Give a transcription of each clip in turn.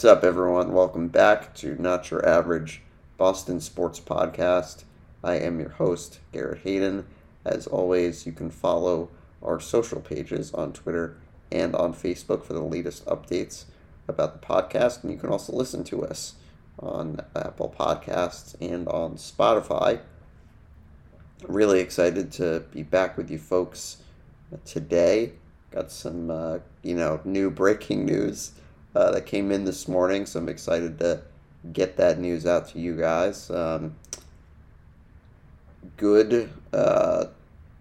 What's up, everyone? Welcome back to Not Your Average Boston Sports Podcast. I am your host, Garrett Hayden. As always, you can follow our social pages on Twitter and on Facebook for the latest updates about the podcast, and you can also listen to us on Apple Podcasts and on Spotify. Really excited to be back with you folks today. Got some, uh, you know, new breaking news uh, that came in this morning, so I'm excited to get that news out to you guys. Um, good uh,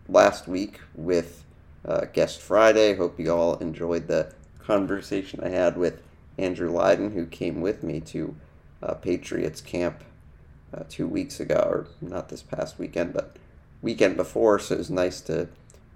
last week with uh, Guest Friday. Hope you all enjoyed the conversation I had with Andrew Lyden, who came with me to uh, Patriots camp uh, two weeks ago, or not this past weekend, but weekend before. So it was nice to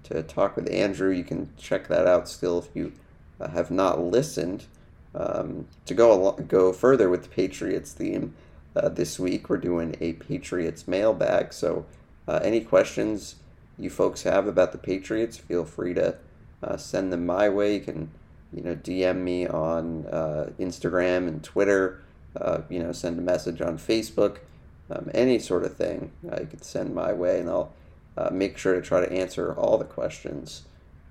to talk with Andrew. You can check that out still if you uh, have not listened. Um, to go go further with the Patriots theme uh, this week, we're doing a Patriots mailbag. So uh, any questions you folks have about the Patriots, feel free to uh, send them my way. You can you know DM me on uh, Instagram and Twitter. Uh, you know send a message on Facebook. Um, any sort of thing uh, you could send my way, and I'll make sure to try to answer all the questions.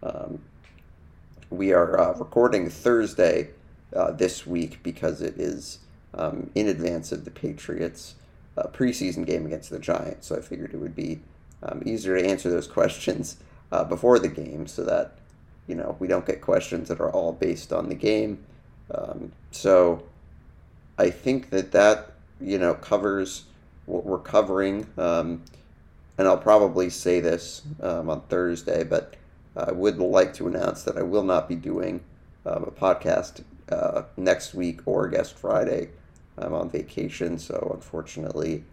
Um, we are recording Thursday uh, this week because it is um, in advance of the Patriots' uh, preseason game against the Giants. So I figured it would be um, easier to answer those questions uh, before the game so that you know we don't get questions that are all based on the game. Um, so I think that that you know covers what we're covering. Um, and I'll probably say this um, on Thursday, but I would like to announce that I will not be doing um, a podcast uh, next week or guest Friday. I'm on vacation, so unfortunately,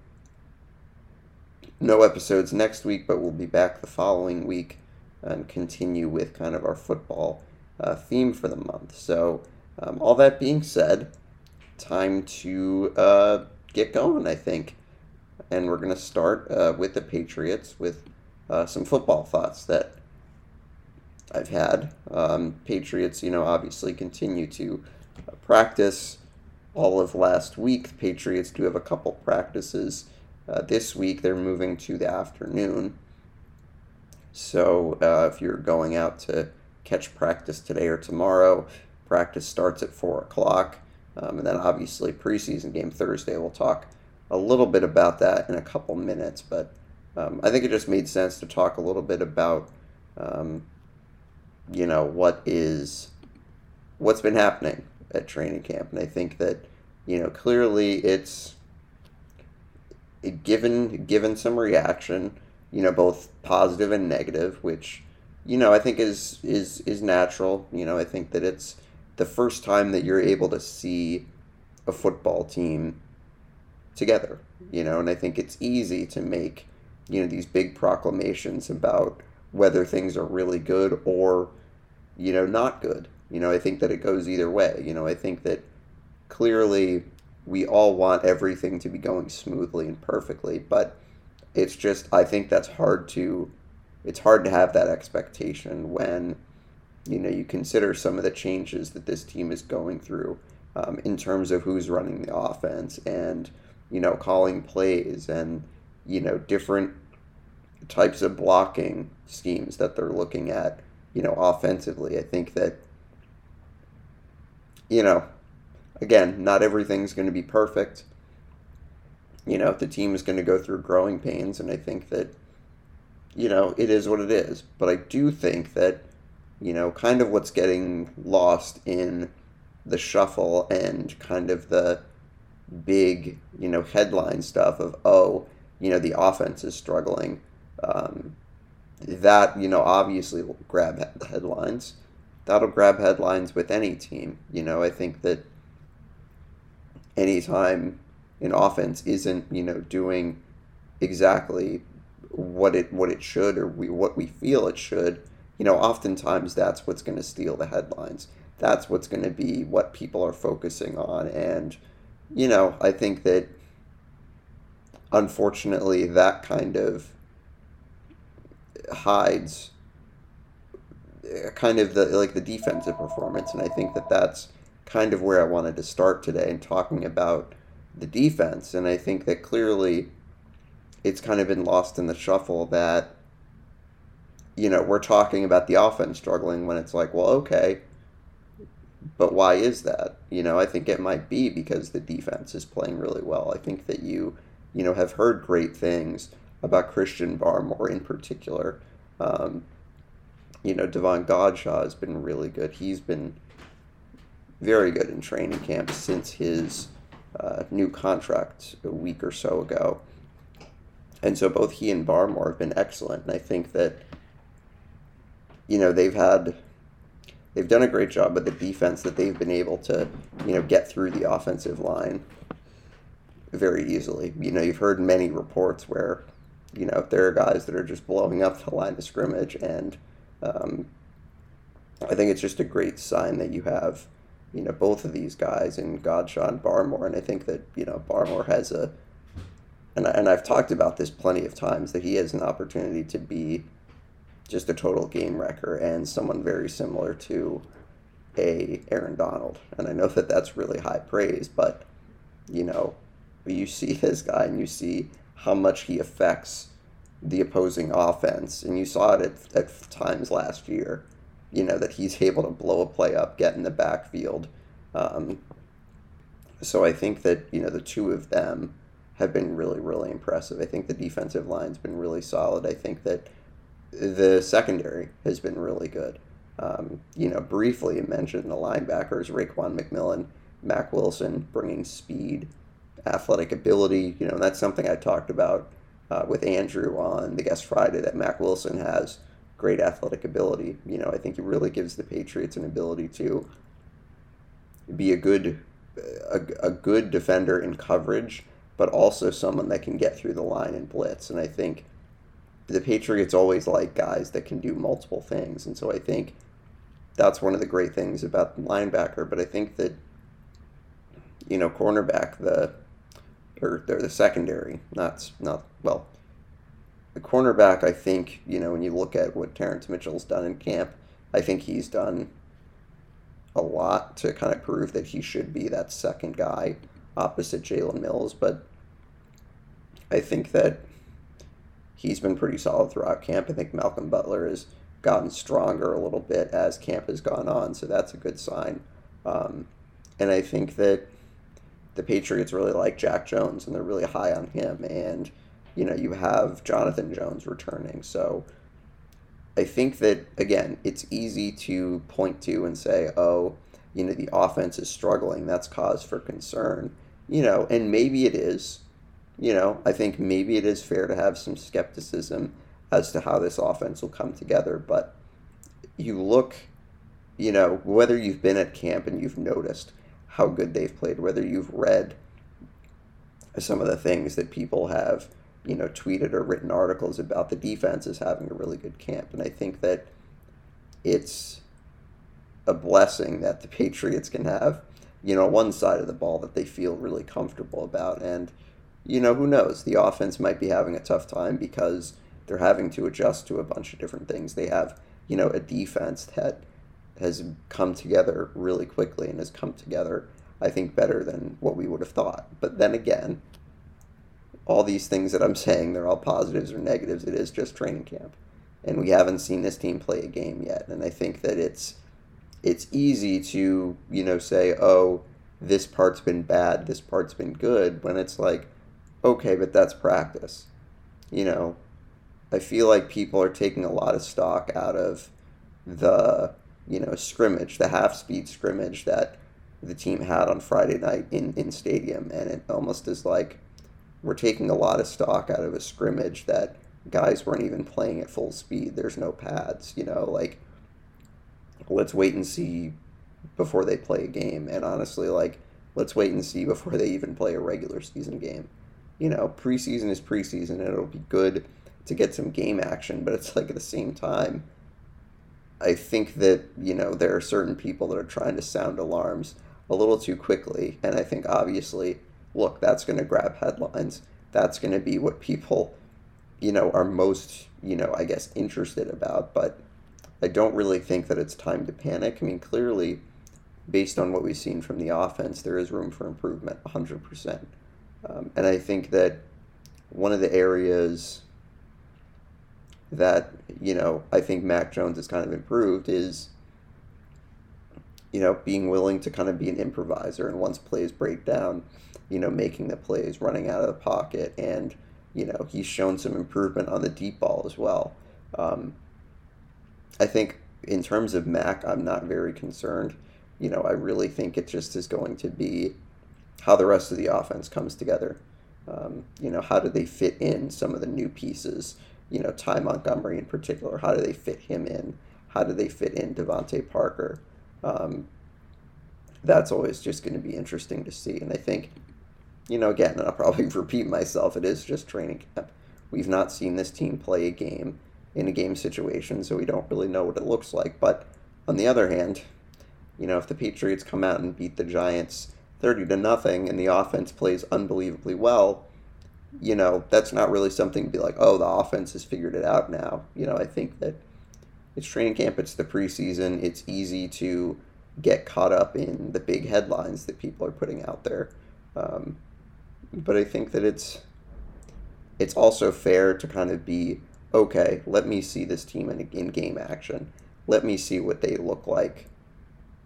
no episodes next week, but we'll be back the following week and continue with kind of our football uh, theme for the month. So, um, all that being said, time to uh, get going, I think. And we're going to start uh, with the Patriots with uh, some football thoughts that I've had. Um, Patriots, you know, obviously continue to practice all of last week. The Patriots do have a couple practices uh, this week. They're moving to the afternoon. So uh, if you're going out to catch practice today or tomorrow, practice starts at 4 o'clock. Um, and then obviously preseason game Thursday. We'll talk a little bit about that in a couple minutes, but um, I think it just made sense to talk a little bit about um, you know what is what's been happening at training camp. And i think that you know clearly it's given given some reaction you know both positive and negative which you know i think is is is natural. You know i think that it's the first time that you're able to see a football team together you know. And i think it's easy to make you know these big proclamations about whether things are really good or you know, not good. You know, I think that it goes either way. You know, I think that clearly we all want everything to be going smoothly and perfectly, but it's just I think that's hard to it's hard to have that expectation when you know you consider some of the changes that this team is going through um, in terms of who's running the offense and you know calling plays and you know different types of blocking schemes that they're looking at you know, offensively. I think that, you know, again, not everything's going to be perfect. You know, the team is going to go through growing pains, and I think that, you know, it is what it is. But I do think that, you know, kind of what's getting lost in the shuffle and kind of the big, you know, headline stuff of, oh, you know, the offense is struggling. Um, that you know obviously will grab headlines. That'll grab headlines with any team. You know, I think that anytime an offense isn't you know doing exactly what it what it should or we what we feel it should, you know, oftentimes that's what's going to steal the headlines. That's what's going to be what people are focusing on, and you know, I think that unfortunately that kind of hides kind of the like the defensive performance, and I think that that's kind of where I wanted to start today and talking about the defense. And I think that clearly it's kind of been lost in the shuffle that, you know, we're talking about the offense struggling when it's like, well, okay, but why is that? You know, I think it might be because the defense is playing really well. I think that you, you know, have heard great things about Christian Barmore in particular. Um, you know, Davon Godchaux has been really good. He's been very good in training camp since his uh, new contract a week or so ago. And so both he and Barmore have been excellent. And I think that, you know, they've had, they've done a great job with the defense that they've been able to, you know, get through the offensive line very easily. You know, you've heard many reports where, you know, there are guys that are just blowing up the line of scrimmage. And um, I think it's just a great sign that you have you know, both of these guys in Godchaux and Barmore. And I think that, you know, Barmore has a, and, and I've talked about this plenty of times, that he has an opportunity to be just a total game wrecker and someone very similar to a Aaron Donald. And I know that that's really high praise, but, you know, you see this guy and you see how much he affects the opposing offense. And you saw it at, at times last year you know, that he's able to blow a play up, get in the backfield. Um, so I think that, you know, the two of them have been really, really impressive. I think the defensive line's been really solid. I think that the secondary has been really good. Um, you know, briefly mentioned the linebackers, Raekwon McMillan, Mack Wilson, bringing speed, athletic ability. You know, that's something I talked about uh, with Andrew on the guest Friday that Mack Wilson has great athletic ability. You know, I think he really gives the Patriots an ability to be a good a, a good defender in coverage, but also someone that can get through the line and blitz. And I think the Patriots always like guys that can do multiple things. And so I think that's one of the great things about the linebacker. But I think that you know, cornerback the or they're the secondary, not not well, the cornerback, I think, you know, when you look at what Terrance Mitchell's done in camp, I think he's done a lot to kind of prove that he should be that second guy opposite Jalen Mills. But I think that he's been pretty solid throughout camp. I think Malcolm Butler has gotten stronger a little bit as camp has gone on, so that's a good sign. Um, and I think that the Patriots really like Jack Jones and they're really high on him. And you know, you have Jonathan Jones returning. So I think that, again, it's easy to point to and say, oh, you know, the offense is struggling. That's cause for concern. You know, and maybe it is. You know, I think maybe it is fair to have some skepticism as to how this offense will come together. But you look, you know, whether you've been at camp and you've noticed how good they've played, whether you've read some of the things that people have you know, tweeted or written articles about the defense as having a really good camp. And I think that it's a blessing that the Patriots can have, you know, one side of the ball that they feel really comfortable about. And, you know, who knows? The offense might be having a tough time because they're having to adjust to a bunch of different things. They have, you know, a defense that has come together really quickly and has come together, I think, better than what we would have thought. But then again, all these things that I'm saying, they're all positives or negatives. It is just training camp. And we haven't seen this team play a game yet. And I think that it's it's easy to, you know, say, oh, this part's been bad, this part's been good, when it's like, okay, but that's practice. You know, I feel like people are taking a lot of stock out of the, you know, scrimmage, the half speed scrimmage that the team had on Friday night in, in stadium. And it almost is like, we're taking a lot of stock out of a scrimmage that guys weren't even playing at full speed. There's no pads, you know, like let's wait and see before they play a game. And honestly, like let's wait and see before they even play a regular season game. You know, preseason is preseason and it'll be good to get some game action, but it's like at the same time, I think that, you know, there are certain people that are trying to sound alarms a little too quickly. And I think obviously look, that's going to grab headlines. That's going to be what people, you know, are most, you know, I guess interested about. But I don't really think that it's time to panic. I mean, clearly, based on what we've seen from the offense, there is room for improvement, 100%. Um, and I think that one of the areas that, you know, I think Mac Jones has kind of improved is, you know, being willing to kind of be an improviser and once plays break down, you know, making the plays, running out of the pocket, and, you know, he's shown some improvement on the deep ball as well. Um, I think in terms of Mac, I'm not very concerned. You know, I really think it just is going to be how the rest of the offense comes together. Um, you know, how do they fit in some of the new pieces? You know, Ty Montgomery in particular, how do they fit him in? How do they fit in DeVante Parker? Um, that's always just going to be interesting to see. And I think, you know, again, and I'll probably repeat myself, it is just training camp. We've not seen this team play a game in a game situation, so we don't really know what it looks like. But on the other hand, you know, if the Patriots come out and beat the Giants 30 to nothing and the offense plays unbelievably well, you know, that's not really something to be like, oh, the offense has figured it out now. You know, I think that it's training camp, it's the preseason, it's easy to get caught up in the big headlines that people are putting out there. Um, but I think that it's it's also fair to kind of be okay. Let me see this team in, in game action. Let me see what they look like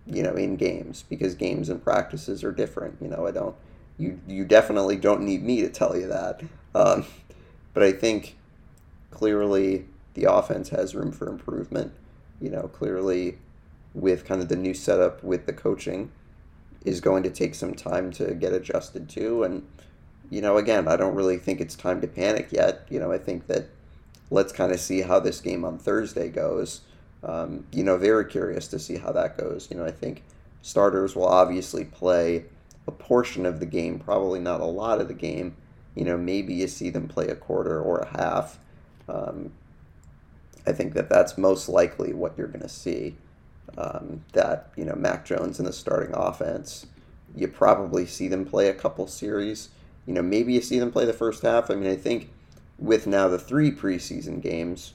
you know, in games because games and practices are different. You know, I don't, you, you definitely don't need me to tell you that. Um, but I think clearly the offense has room for improvement. You know, clearly with kind of the new setup with the coaching is going to take some time to get adjusted to. And, you know, again, I don't really think it's time to panic yet. You know, I think that let's kind of see how this game on Thursday goes um, you know, very curious to see how that goes. You know, I think starters will obviously play a portion of the game, probably not a lot of the game. You know, maybe you see them play a quarter or a half. Um, I think that that's most likely what you're going to see. Um, that you know, Mac Jones in the starting offense, you probably see them play a couple series. You know, maybe you see them play the first half. I mean, I think with now the three preseason games,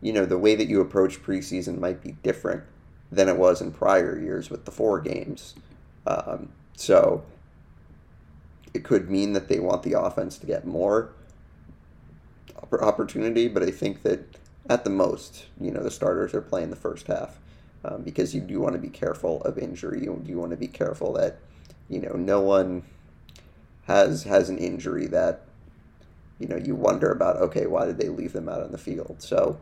you know, the way that you approach preseason might be different than it was in prior years with the four games. Um, so it could mean that they want the offense to get more opportunity, but I think that at the most, you know, the starters are playing the first half um, because you do want to be careful of injury. You do want to be careful that, you know, no one has has an injury that, you know, you wonder about. Okay, why did they leave them out on the field? So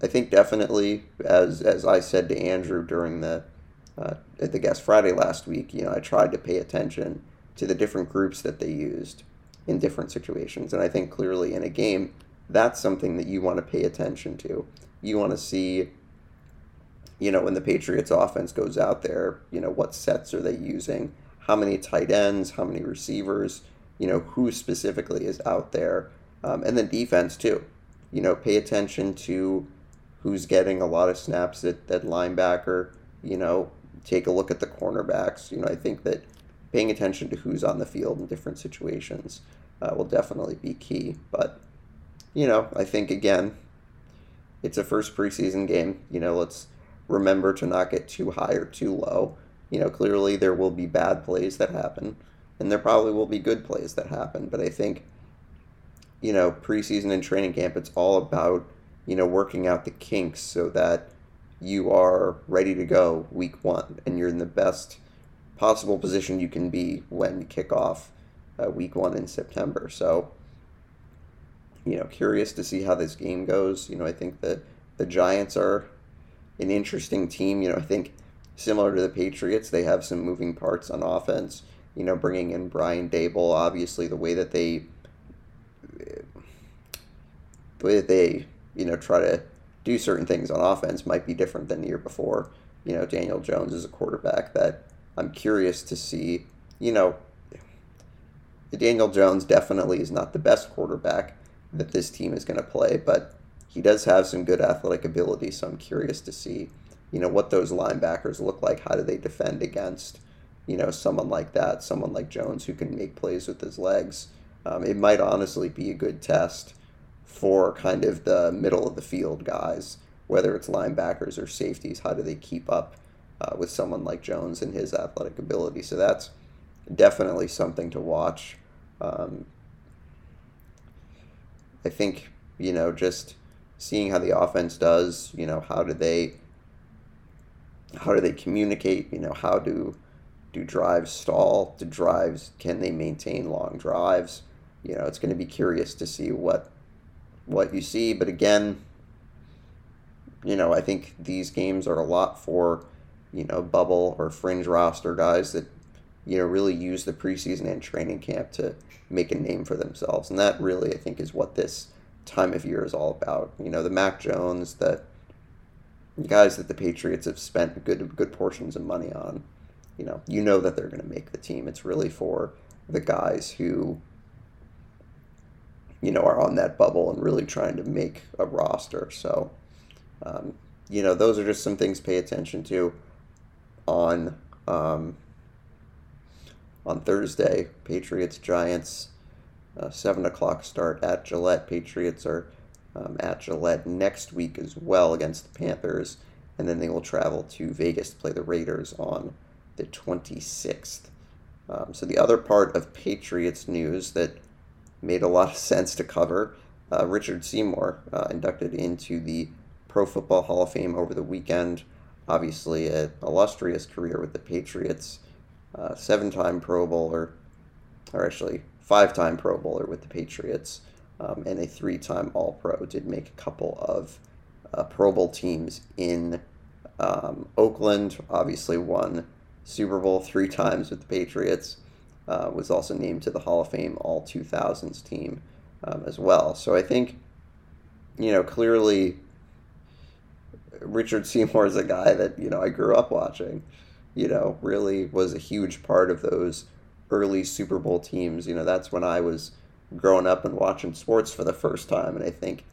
I think definitely, as as I said to Andrew during the uh, at the guest Friday last week, you know, I tried to pay attention to the different groups that they used in different situations, and I think clearly in a game, that's something that you want to pay attention to. You want to see, you know, when the Patriots offense goes out there, you know, what sets are they using? How many tight ends? How many receivers? You know, who specifically is out there? Um, and then defense too. You know, pay attention to who's getting a lot of snaps at, at linebacker. You know, take a look at the cornerbacks. You know, I think that paying attention to who's on the field in different situations uh, will definitely be key. But, you know, I think again, it's a first preseason game. You know, let's remember to not get too high or too low. You know, clearly there will be bad plays that happen, and there probably will be good plays that happen. But I think, you know, preseason and training camp, it's all about you know, working out the kinks so that you are ready to go week one and you're in the best possible position you can be when you kick off uh, week one in September. So, you know, curious to see how this game goes. You know, I think that the Giants are an interesting team. You know, I think similar to the Patriots, they have some moving parts on offense. You know, bringing in Brian Daboll, obviously the way that they the way that they you know, try to do certain things on offense might be different than the year before. You know, Daniel Jones is a quarterback that I'm curious to see. You know, Daniel Jones definitely is not the best quarterback that this team is going to play, but he does have some good athletic ability. So I'm curious to see, you know, what those linebackers look like. How do they defend against, you know, someone like that, someone like Jones who can make plays with his legs. Um, it might honestly be a good test for kind of the middle of the field guys, whether it's linebackers or safeties. How do they keep up uh, with someone like Jones and his athletic ability. So that's definitely something to watch. Um, I think, you know, just seeing how the offense does, you know, how do they how do they communicate, you know, how do do drives stall, do drives can they maintain long drives? You know, it's going to be curious to see what what you see, but again, you know, I think these games are a lot for, you know, bubble or fringe roster guys that you know, really use the preseason and training camp to make a name for themselves. And that really, I think, is what this time of year is all about. You know, the Mac Jones, the guys that the Patriots have spent good good portions of money on. You know, you know that they're going to make the team. It's really for the guys who, you know, are on that bubble and really trying to make a roster. So, um, you know, those are just some things pay attention to on um, on Thursday. Patriots Giants, uh, seven o'clock start at Gillette. Patriots are um, at Gillette next week as well against the Panthers, and then they will travel to Vegas to play the Raiders on the 26th. Um, so the other part of Patriots news that made a lot of sense to cover, uh, Richard Seymour uh, inducted into the Pro Football Hall of Fame over the weekend. Obviously, an illustrious career with the Patriots uh, seven-time Pro Bowler, or actually five-time Pro Bowler with the Patriots, um, and a three-time All-Pro. Did make a couple of uh, Pro Bowl teams in um, Oakland. Obviously, won Super Bowl three times with the Patriots. Uh, was also named to the Hall of Fame All 2000s team um, as well. So I think, you know, clearly Richard Seymour is a guy that you know I grew up watching you know, really was a huge part of those early Super Bowl teams. You know, that's when I was growing up and watching sports for the first time. And I think,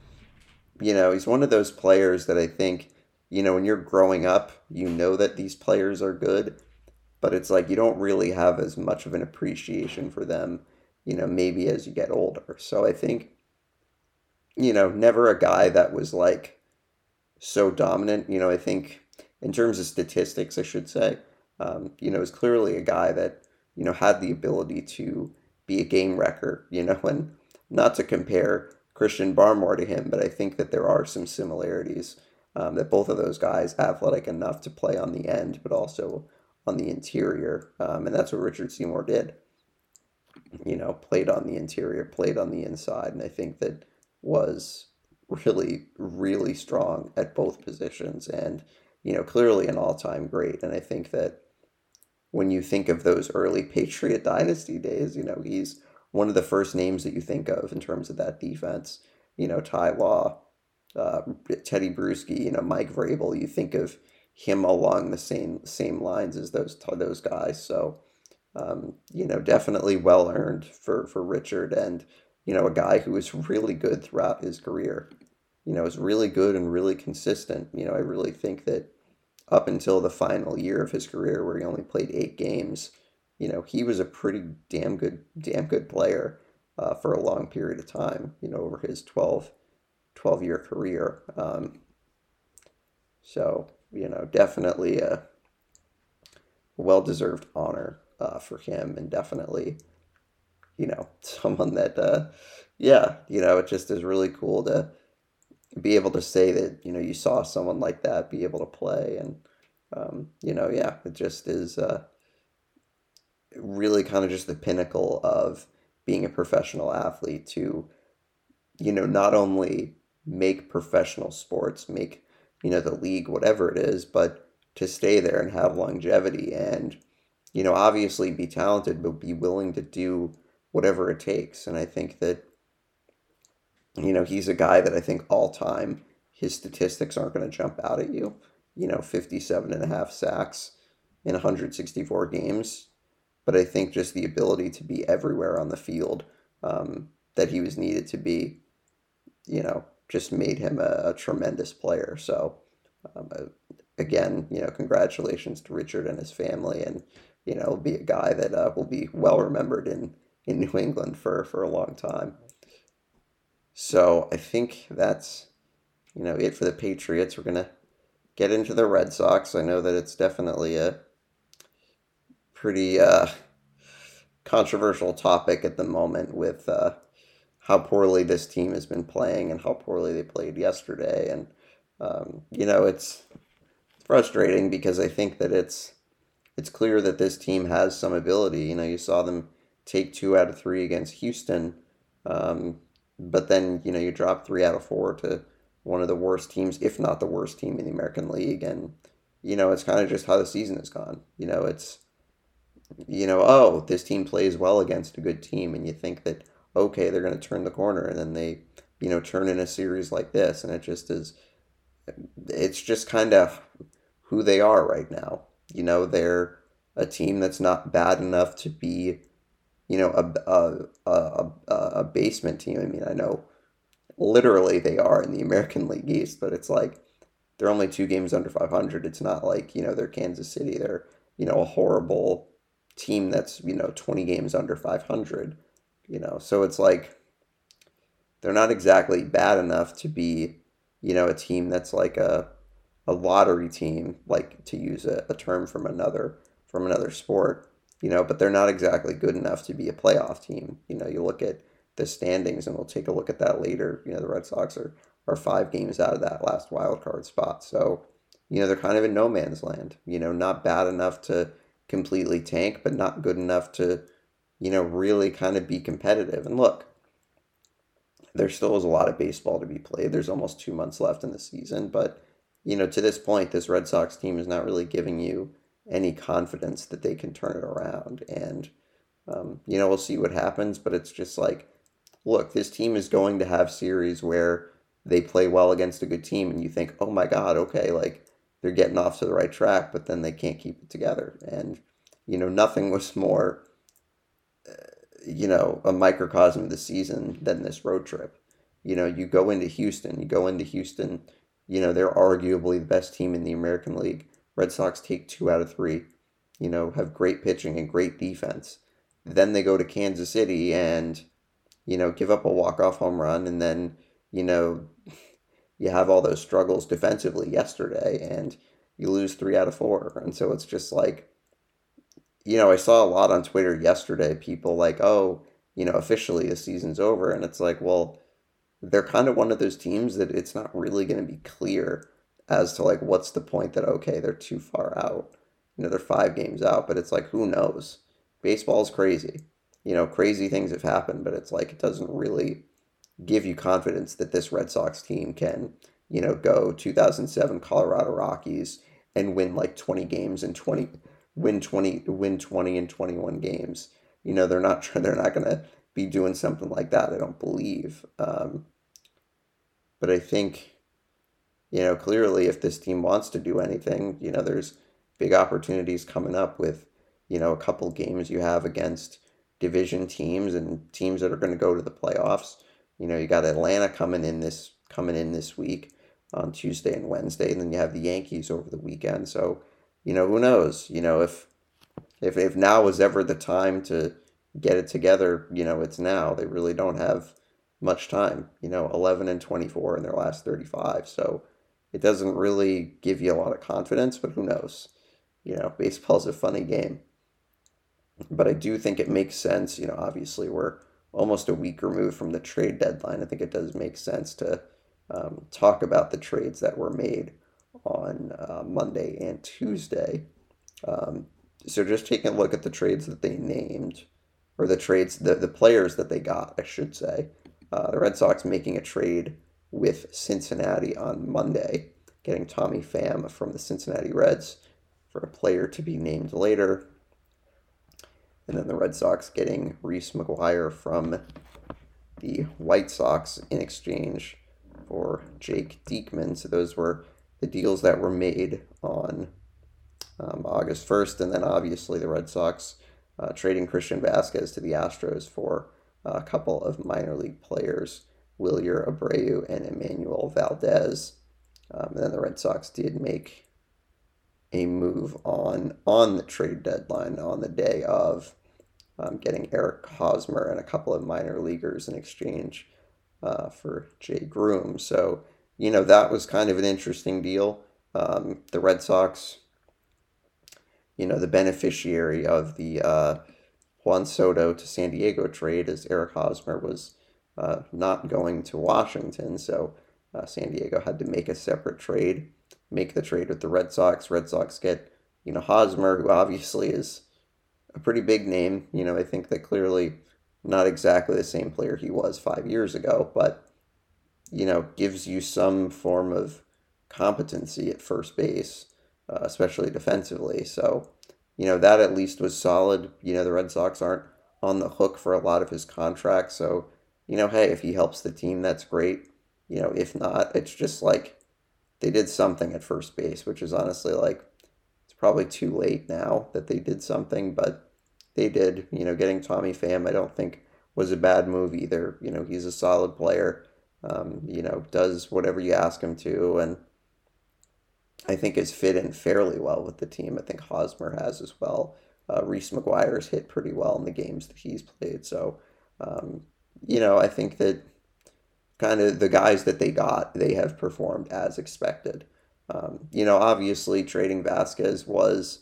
you know, he's one of those players that I think, you know, when you're growing up, you know that these players are good, but it's like you don't really have as much of an appreciation for them, you know, maybe as you get older. So I think, you know, never a guy that was like so dominant. You know, I think in terms of statistics, I should say, um, you know, is clearly a guy that, you know, had the ability to be a game wrecker, you know, and not to compare Christian Barmore to him, but I think that there are some similarities um, that both of those guys athletic enough to play on the end, but also on the interior. Um, and that's what Richard Seymour did. You know, played on the interior, played on the inside, and I think that was really, really strong at both positions and, you know, clearly an all time great. And I think that when you think of those early Patriot dynasty days. You know, he's one of the first names that you think of in terms of that defense. You know, Ty Law, uh, Tedy Bruschi, you know, Mike Vrabel. You think of him along the same same lines as those those guys. So, um, you know, definitely well earned for for Richard, and you know, a guy who was really good throughout his career. You know, was really good and really consistent. You know, I really think that up until the final year of his career where he only played eight games, you know, he was a pretty damn good, damn good player uh, for a long period of time, you know, over his 12, 12 year career. Um, so, you know, definitely a well deserved honor uh, for him and definitely, you know, someone that, uh, yeah, you know, it just is really cool to, be able to say that you know you saw someone like that be able to play and um, you know yeah it just is uh, really kind of just the pinnacle of being a professional athlete to you know not only make professional sports make you know the league whatever it is but to stay there and have longevity and you know obviously be talented but be willing to do whatever it takes and i think that you know, he's a guy that I think all time his statistics aren't going to jump out at you. You know, 57 and a half sacks in 164 games. But I think just the ability to be everywhere on the field um, that he was needed to be, you know, just made him a, a tremendous player. So, um, uh, again, you know, congratulations to Richard and his family. And, you know, be a guy that uh, will be well remembered in, in New England for, for a long time. So I think that's you know it for the Patriots. We're gonna get into the Red Sox. I know that it's definitely a pretty uh, controversial topic at the moment with uh, how poorly this team has been playing and how poorly they played yesterday. And, um, you know, it's frustrating because I think that it's it's clear that this team has some ability. You know, you saw them take two out of three against Houston, um, but then you know you drop three out of four to one of the worst teams, if not the worst team in the American League, and you know it's kind of just how the season has gone. You know, it's you know, oh, this team plays well against a good team, and you think that okay, they're going to turn the corner, and then they you know turn in a series like this, and it just is. It's just kind of who they are right now. You know, they're a team that's not bad enough to be, you know, a, a, a, a basement team. I mean, I know literally they are in the American League East, but it's like they're only two games under 500. It's not like, you know, they're Kansas City. They're, you know, a horrible team that's, you know, 20 games under 500, you know. So it's like they're not exactly bad enough to be, you know, a team that's like a a lottery team, like to use a, a term from another from another sport, you know, but they're not exactly good enough to be a playoff team. You know, you look at the standings, and we'll take a look at that later. You know, the Red Sox are are five games out of that last wild card spot, so you know they're kind of in no man's land. You know, not bad enough to completely tank, but not good enough to, you know, really kind of be competitive. And look, there still is a lot of baseball to be played. There's almost two months left in the season, but you know, to this point, this Red Sox team is not really giving you any confidence that they can turn it around. And, um, you know, we'll see what happens, but it's just like, look, this team is going to have series where they play well against a good team, and you think, oh my God, okay, like they're getting off to the right track, but then they can't keep it together. And, you know, nothing was more, you know, a microcosm of the season than this road trip. You know, you go into Houston, you go into Houston you know, they're arguably the best team in the American League. Red Sox take two out of three, you know, have great pitching and great defense. Then they go to Kansas City and, you know, give up a walk-off home run. And then, you know, you have all those struggles defensively yesterday and you lose three out of four. And so it's just like, you know, I saw a lot on Twitter yesterday, people like, oh, you know, officially the season's over. And it's like, well, they're kind of one of those teams that it's not really going to be clear as to like what's the point that okay they're too far out you know they're five games out but it's like who knows baseball's crazy you know crazy things have happened but it's like it doesn't really give you confidence that this red sox team can you know go 2007 colorado rockies and win like 20 games and 20 win 20 win 20 and 21 games you know they're not they're not going to be doing something like that. I don't believe. Um, but I think, you know, clearly if this team wants to do anything, you know, there's big opportunities coming up with, you know, a couple games you have against division teams and teams that are going to go to the playoffs. You know, you got Atlanta coming in this coming in this week on Tuesday and Wednesday, and then you have the Yankees over the weekend. So, you know, who knows? You know, if if if now was ever the time to get it together, you know, it's now. They really don't have much time, you know, 11 and 24 in their last 35. So it doesn't really give you a lot of confidence, but who knows? You know, baseball's a funny game. But I do think it makes sense. You know, obviously, we're almost a week removed from the trade deadline. I think it does make sense to um, talk about the trades that were made on uh, Monday and Tuesday. Um, so just taking a look at the trades that they named or the trades, the, the players that they got, I should say. Uh, the Red Sox making a trade with Cincinnati on Monday, getting Tommy Pham from the Cincinnati Reds for a player to be named later. And then the Red Sox getting Reese McGuire from the White Sox in exchange for Jake Diekman. So those were the deals that were made on um, August 1st. And then obviously the Red Sox uh, trading Christian Vazquez to the Astros for a couple of minor league players, Wilyer Abreu and Enmanuel Valdez. Um, and then the Red Sox did make a move on on the trade deadline on the day of um, getting Eric Hosmer and a couple of minor leaguers in exchange uh, for Jay Groome. So, you know, that was kind of an interesting deal. Um, the Red Sox, you know, the beneficiary of the uh, Juan Soto to San Diego trade, as Eric Hosmer was uh, not going to Washington, so uh, San Diego had to make a separate trade, make the trade with the Red Sox. Red Sox get, you know, Hosmer, who obviously is a pretty big name. You know, I think that clearly not exactly the same player he was five years ago, but you know, gives you some form of competency at first base, uh, especially defensively. So, you know, that at least was solid. You know, the Red Sox aren't on the hook for a lot of his contracts. So, you know, hey, if he helps the team, that's great. You know, if not, it's just like they did something at first base, which is honestly like it's probably too late now that they did something, but they did. You know, getting Tommy Pham, I don't think was a bad move either. You know, he's a solid player um, you know, does whatever you ask him to, and I think has fit in fairly well with the team. I think Hosmer has as well. Uh, Reese McGuire's hit pretty well in the games that he's played. So, um, you know, I think that kind of the guys that they got, they have performed as expected. Um, you know, obviously trading Vazquez was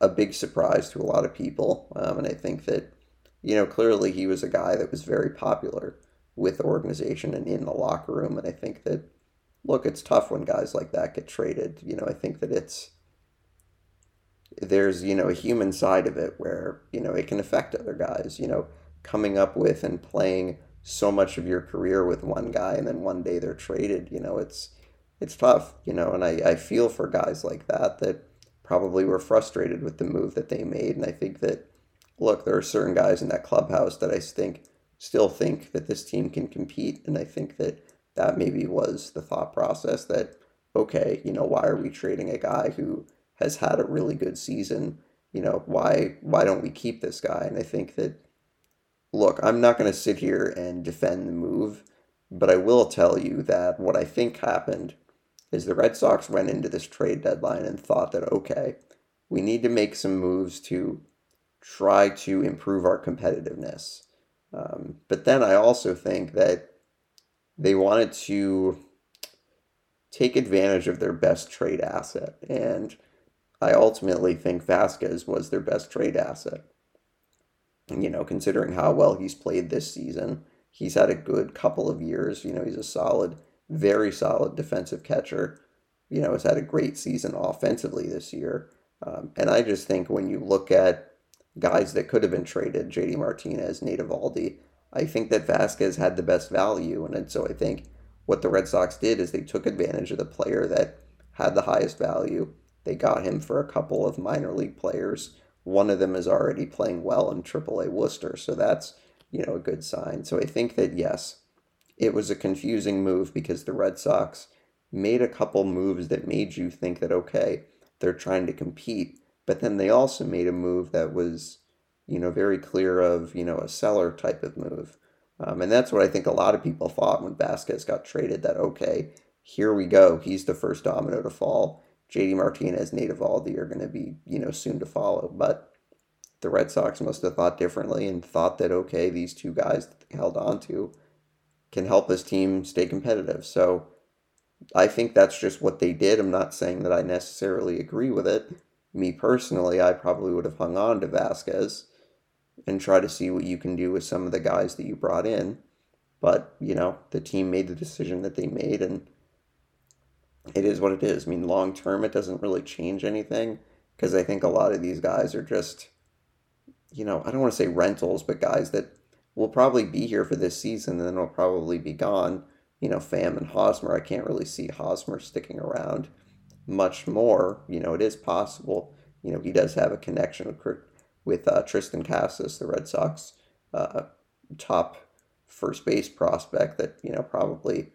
a big surprise to a lot of people. Um, and I think that, you know, clearly he was a guy that was very popular with the organization and in the locker room. And I think that, look, it's tough when guys like that get traded. You know, I think that it's, there's, you know, a human side of it where, you know, it can affect other guys, you know, coming up with and playing so much of your career with one guy and then one day they're traded, you know, it's, it's tough, you know, and I, I feel for guys like that that probably were frustrated with the move that they made. And I think that, look, there are certain guys in that clubhouse that I think still think that this team can compete. And I think that that maybe was the thought process that, okay, you know, why are we trading a guy who has had a really good season? You know, why why don't we keep this guy? And I think that look, I'm not going to sit here and defend the move, but I will tell you that what I think happened is the Red Sox went into this trade deadline and thought that okay, we need to make some moves to try to improve our competitiveness. Um, but then I also think that they wanted to take advantage of their best trade asset. And I ultimately think Vazquez was their best trade asset. You know, considering how well he's played this season, he's had a good couple of years. You know, he's a solid, very solid defensive catcher. You know, has had a great season offensively this year. Um, and I just think when you look at guys that could have been traded, JD Martinez, Nate Eovaldi. I think that Vazquez had the best value. And so I think what the Red Sox did is they took advantage of the player that had the highest value. They got him for a couple of minor league players. One of them is already playing well in AAA Worcester, so that's you know a good sign. So I think that yes, it was a confusing move because the Red Sox made a couple moves that made you think that okay, they're trying to compete, but then they also made a move that was, you know, very clear of, you know, a seller type of move. Um, and that's what I think a lot of people thought when Vazquez got traded that, okay, here we go. He's the first domino to fall. JD Martinez, Nate Eovaldi are going to be, you know, soon to follow. But the Red Sox must have thought differently and thought that, okay, these two guys that they held on to can help this team stay competitive. So I think that's just what they did. I'm not saying that I necessarily agree with it me personally, I probably would have hung on to Vazquez and try to see what you can do with some of the guys that you brought in. But, you know, the team made the decision that they made, and it is what it is. I mean, long term, it doesn't really change anything because I think a lot of these guys are just, you know, I don't want to say rentals, but guys that will probably be here for this season and then will probably be gone. You know, Pham and Hosmer, I can't really see Hosmer sticking around much more. You know, it is possible. You know, he does have a connection with with uh, Triston Casas, the Red Sox uh, top first base prospect. That you know probably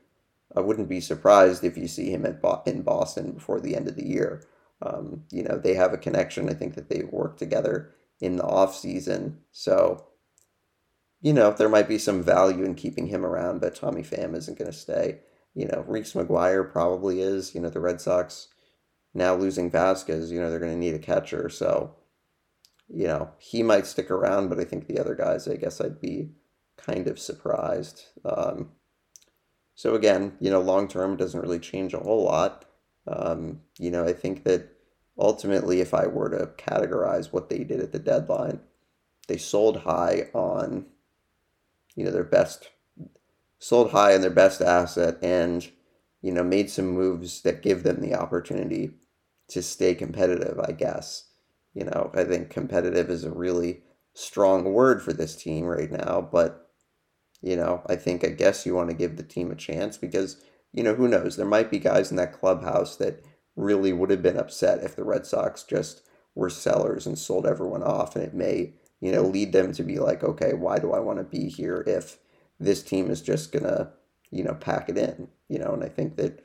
I wouldn't be surprised if you see him at Bo- in Boston before the end of the year. Um, you know, they have a connection. I think that they've worked together in the off season, so you know there might be some value in keeping him around. But Tommy Pham isn't going to stay. You know, Reese McGuire probably is. You know, the Red Sox now losing Vazquez, you know, they're going to need a catcher. So, you know, he might stick around, but I think the other guys, I guess I'd be kind of surprised. Um, so again, you know, long term doesn't really change a whole lot. Um, you know, I think that ultimately, if I were to categorize what they did at the deadline, they sold high on, you know, their best, sold high on their best asset and, you know, made some moves that give them the opportunity to stay competitive, I guess. You know, I think competitive is a really strong word for this team right now, but, you know, I think, I guess you want to give the team a chance because, you know, who knows? There might be guys in that clubhouse that really would have been upset if the Red Sox just were sellers and sold everyone off, and it may you know, lead them to be like, okay, why do I want to be here if this team is just gonna, you know, pack it in, you know? And I think that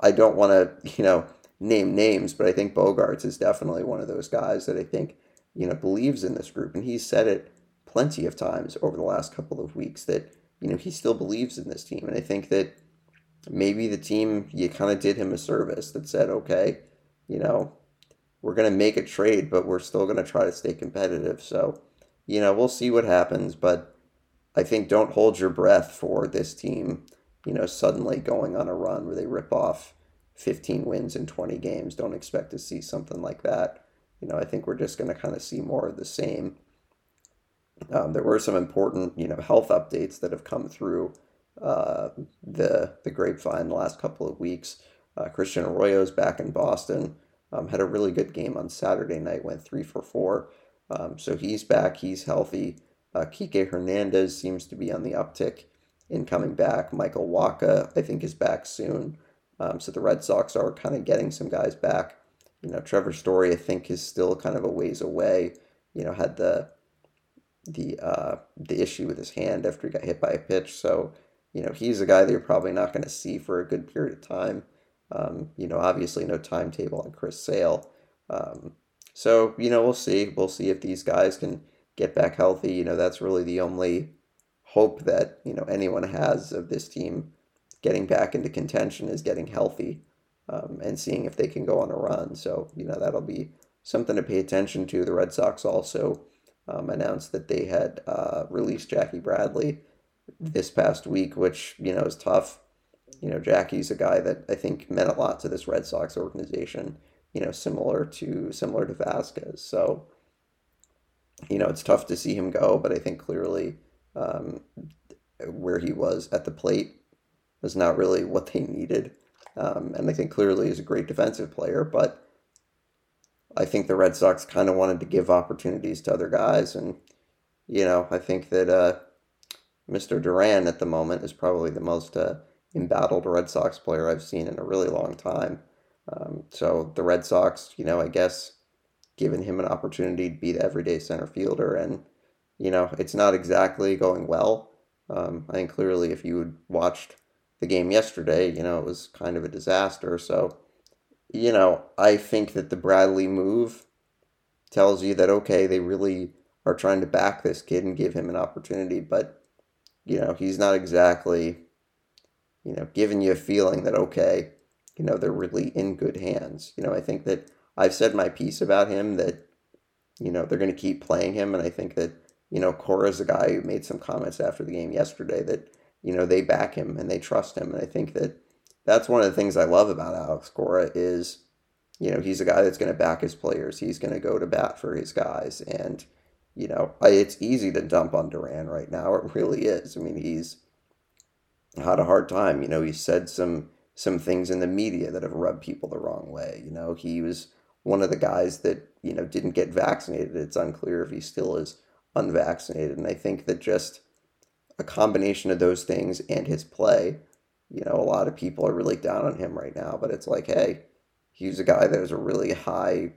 I don't want to, you know, name names, but I think Bogaerts is definitely one of those guys that I think, you know, believes in this group, and he's said it plenty of times over the last couple of weeks that you know he still believes in this team, and I think that maybe the team you kind of did him a service that said, okay, you know, we're going to make a trade, but we're still going to try to stay competitive. So, you know, we'll see what happens. But I think don't hold your breath for this team, you know, suddenly going on a run where they rip off 15 wins in 20 games. Don't expect to see something like that. You know, I think we're just going to kind of see more of the same. Um, there were some important, you know, health updates that have come through uh, the the grapevine the last couple of weeks. Uh, Christian Arroyo's back in Boston. Um, had a really good game on Saturday night, went three for four. Um, so he's back, he's healthy. Uh, Kike Hernandez seems to be on the uptick in coming back. Michael Wacha, I think, is back soon. Um, so the Red Sox are kind of getting some guys back. You know, Trevor Story, I think, is still kind of a ways away. You know, had the the uh, the issue with his hand after he got hit by a pitch. So, you know, he's a guy that you're probably not going to see for a good period of time. Um, you know, obviously no timetable on Chris Sale. Um, so, you know, we'll see. We'll see if these guys can get back healthy. You know, that's really the only hope that, you know, anyone has of this team getting back into contention is getting healthy um, and seeing if they can go on a run. So, you know, that'll be something to pay attention to. The Red Sox also um, announced that they had uh, released Jackie Bradley this past week, which, you know, is tough you know, Jackie's a guy that I think meant a lot to this Red Sox organization, you know, similar to similar to Vazquez. So, you know, it's tough to see him go, but I think clearly um, where he was at the plate was not really what they needed. Um, and I think clearly he's a great defensive player, but I think the Red Sox kind of wanted to give opportunities to other guys. And, you know, I think that uh, Mr. Duran at the moment is probably the most uh, embattled Red Sox player I've seen in a really long time. Um, so the Red Sox, you know, I guess giving him an opportunity to be the everyday center fielder, and you know, it's not exactly going well. Um, I think clearly, if you had watched the game yesterday, you know, it was kind of a disaster. So, you know, I think that the Bradley move tells you that okay, they really are trying to back this kid and give him an opportunity, but you know, he's not exactly you know, giving you a feeling that, okay, you know, they're really in good hands. You know, I think that I've said my piece about him that, you know, they're going to keep playing him. And I think that, you know, Cora's a guy who made some comments after the game yesterday that, you know, they back him and they trust him. And I think that that's one of the things I love about Alex Cora is, you know, he's a guy that's going to back his players. He's going to go to bat for his guys. And, you know, it's easy to dump on Duran right now. It really is. I mean, he's, had a hard time. You know, he said some some things in the media that have rubbed people the wrong way. You know, he was one of the guys that you know didn't get vaccinated. It's unclear if he still is unvaccinated, and I think that just a combination of those things and his play, you know, a lot of people are really down on him right now. But it's like, hey, he's a guy that is a really high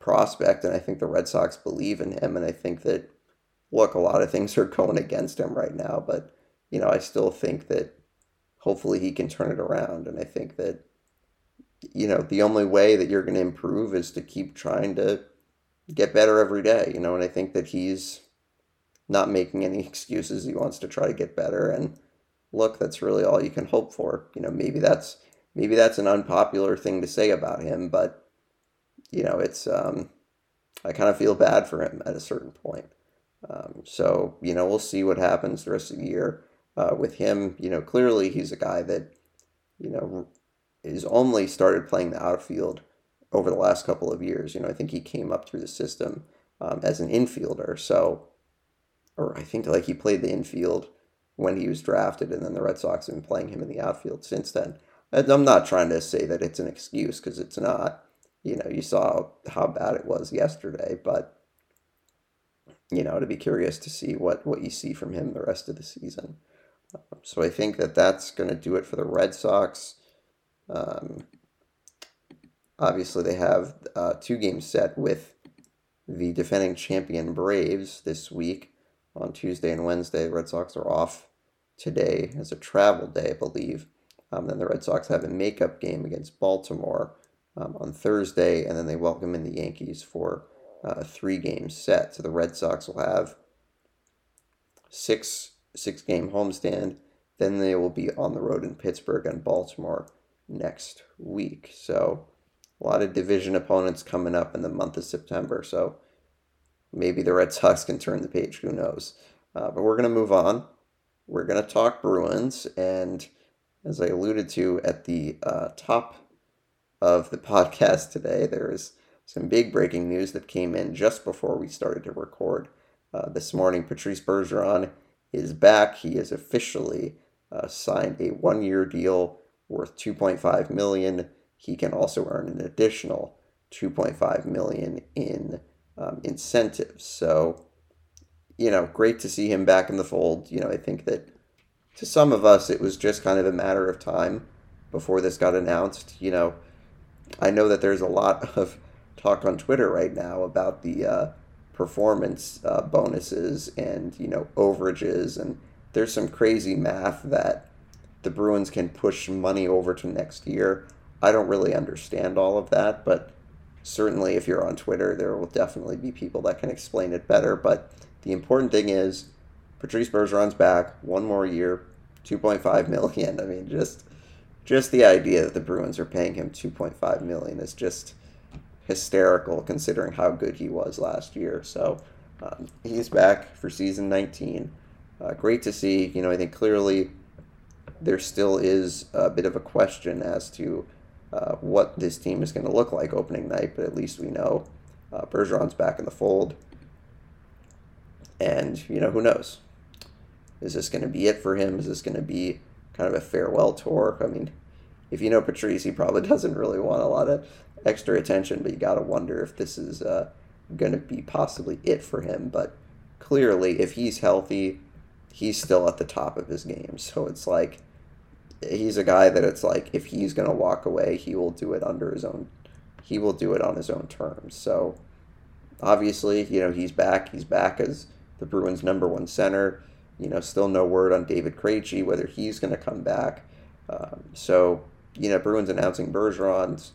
prospect, and I think the Red Sox believe in him, and I think that look, a lot of things are going against him right now, but you know, I still think that hopefully he can turn it around. And I think that, you know, the only way that you're going to improve is to keep trying to get better every day, you know, and I think that he's not making any excuses. He wants to try to get better. And look, that's really all you can hope for. You know, maybe that's maybe that's an unpopular thing to say about him, but you know, it's um, I kind of feel bad for him at a certain point. Um, so you know, we'll see what happens the rest of the year uh, with him, you know, clearly he's a guy that, you know, is only started playing the outfield over the last couple of years. You know, I think he came up through the system um, as an infielder. So, or I think like he played the infield when he was drafted, and then the Red Sox have been playing him in the outfield since then. I'm not trying to say that it's an excuse because it's not. You know, you saw how bad it was yesterday, but you know, to be curious to see what what you see from him the rest of the season. Um, so I think that that's going to do it for the Red Sox. Um, obviously, they have uh, two games set with the defending champion Braves this week on Tuesday and Wednesday. Red Sox are off today as a travel day, I believe. Um, then the Red Sox have a makeup game against Baltimore um, on Thursday, and then they welcome in the Yankees for uh, a three game set. So the Red Sox will have six six game homestand. Then they will be on the road in Pittsburgh and Baltimore next week. So a lot of division opponents coming up in the month of September. So maybe the Red Sox can turn the page. Who knows? Uh, but we're going to move on. We're going to talk Bruins. And as I alluded to at the uh, top of the podcast today, there is some big breaking news that came in just before we started to record. Uh, this morning, Patrice Bergeron is back. He has officially uh, signed a one-year deal worth 2.5 million. He can also earn an additional 2.5 million in um, incentives. So, you know, great to see him back in the fold. You know, I think that to some of us, it was just kind of a matter of time before this got announced. You know, I know that there's a lot of talk on Twitter right now about the uh, performance uh, bonuses and you know overages, and there's some crazy math that the Bruins can push money over to next year. I don't really understand all of that, but certainly if you're on Twitter, there will definitely be people that can explain it better. But the important thing is Patrice Bergeron's back, one more year, 2.5 million. I mean, just just the idea that the Bruins are paying him 2.5 million is just hysterical considering how good he was last year. So um, he's back for season 19. Uh, great to see. You know, I think clearly there still is a bit of a question as to uh, what this team is going to look like opening night, but at least we know uh, Bergeron's back in the fold. And, you know, who knows? Is this going to be it for him? Is this going to be kind of a farewell tour? I mean, if you know Patrice, he probably doesn't really want a lot of extra attention, but you got to wonder if this is uh, going to be possibly it for him. But clearly, if he's healthy, he's still at the top of his game. So it's like he's a guy that it's like if he's going to walk away, he will do it under his own he will do it on his own terms. So obviously, you know, he's back. He's back as the Bruins number one center. You know, still no word on David Krejci whether he's going to come back. Um, so you know, Bruins announcing Bergeron's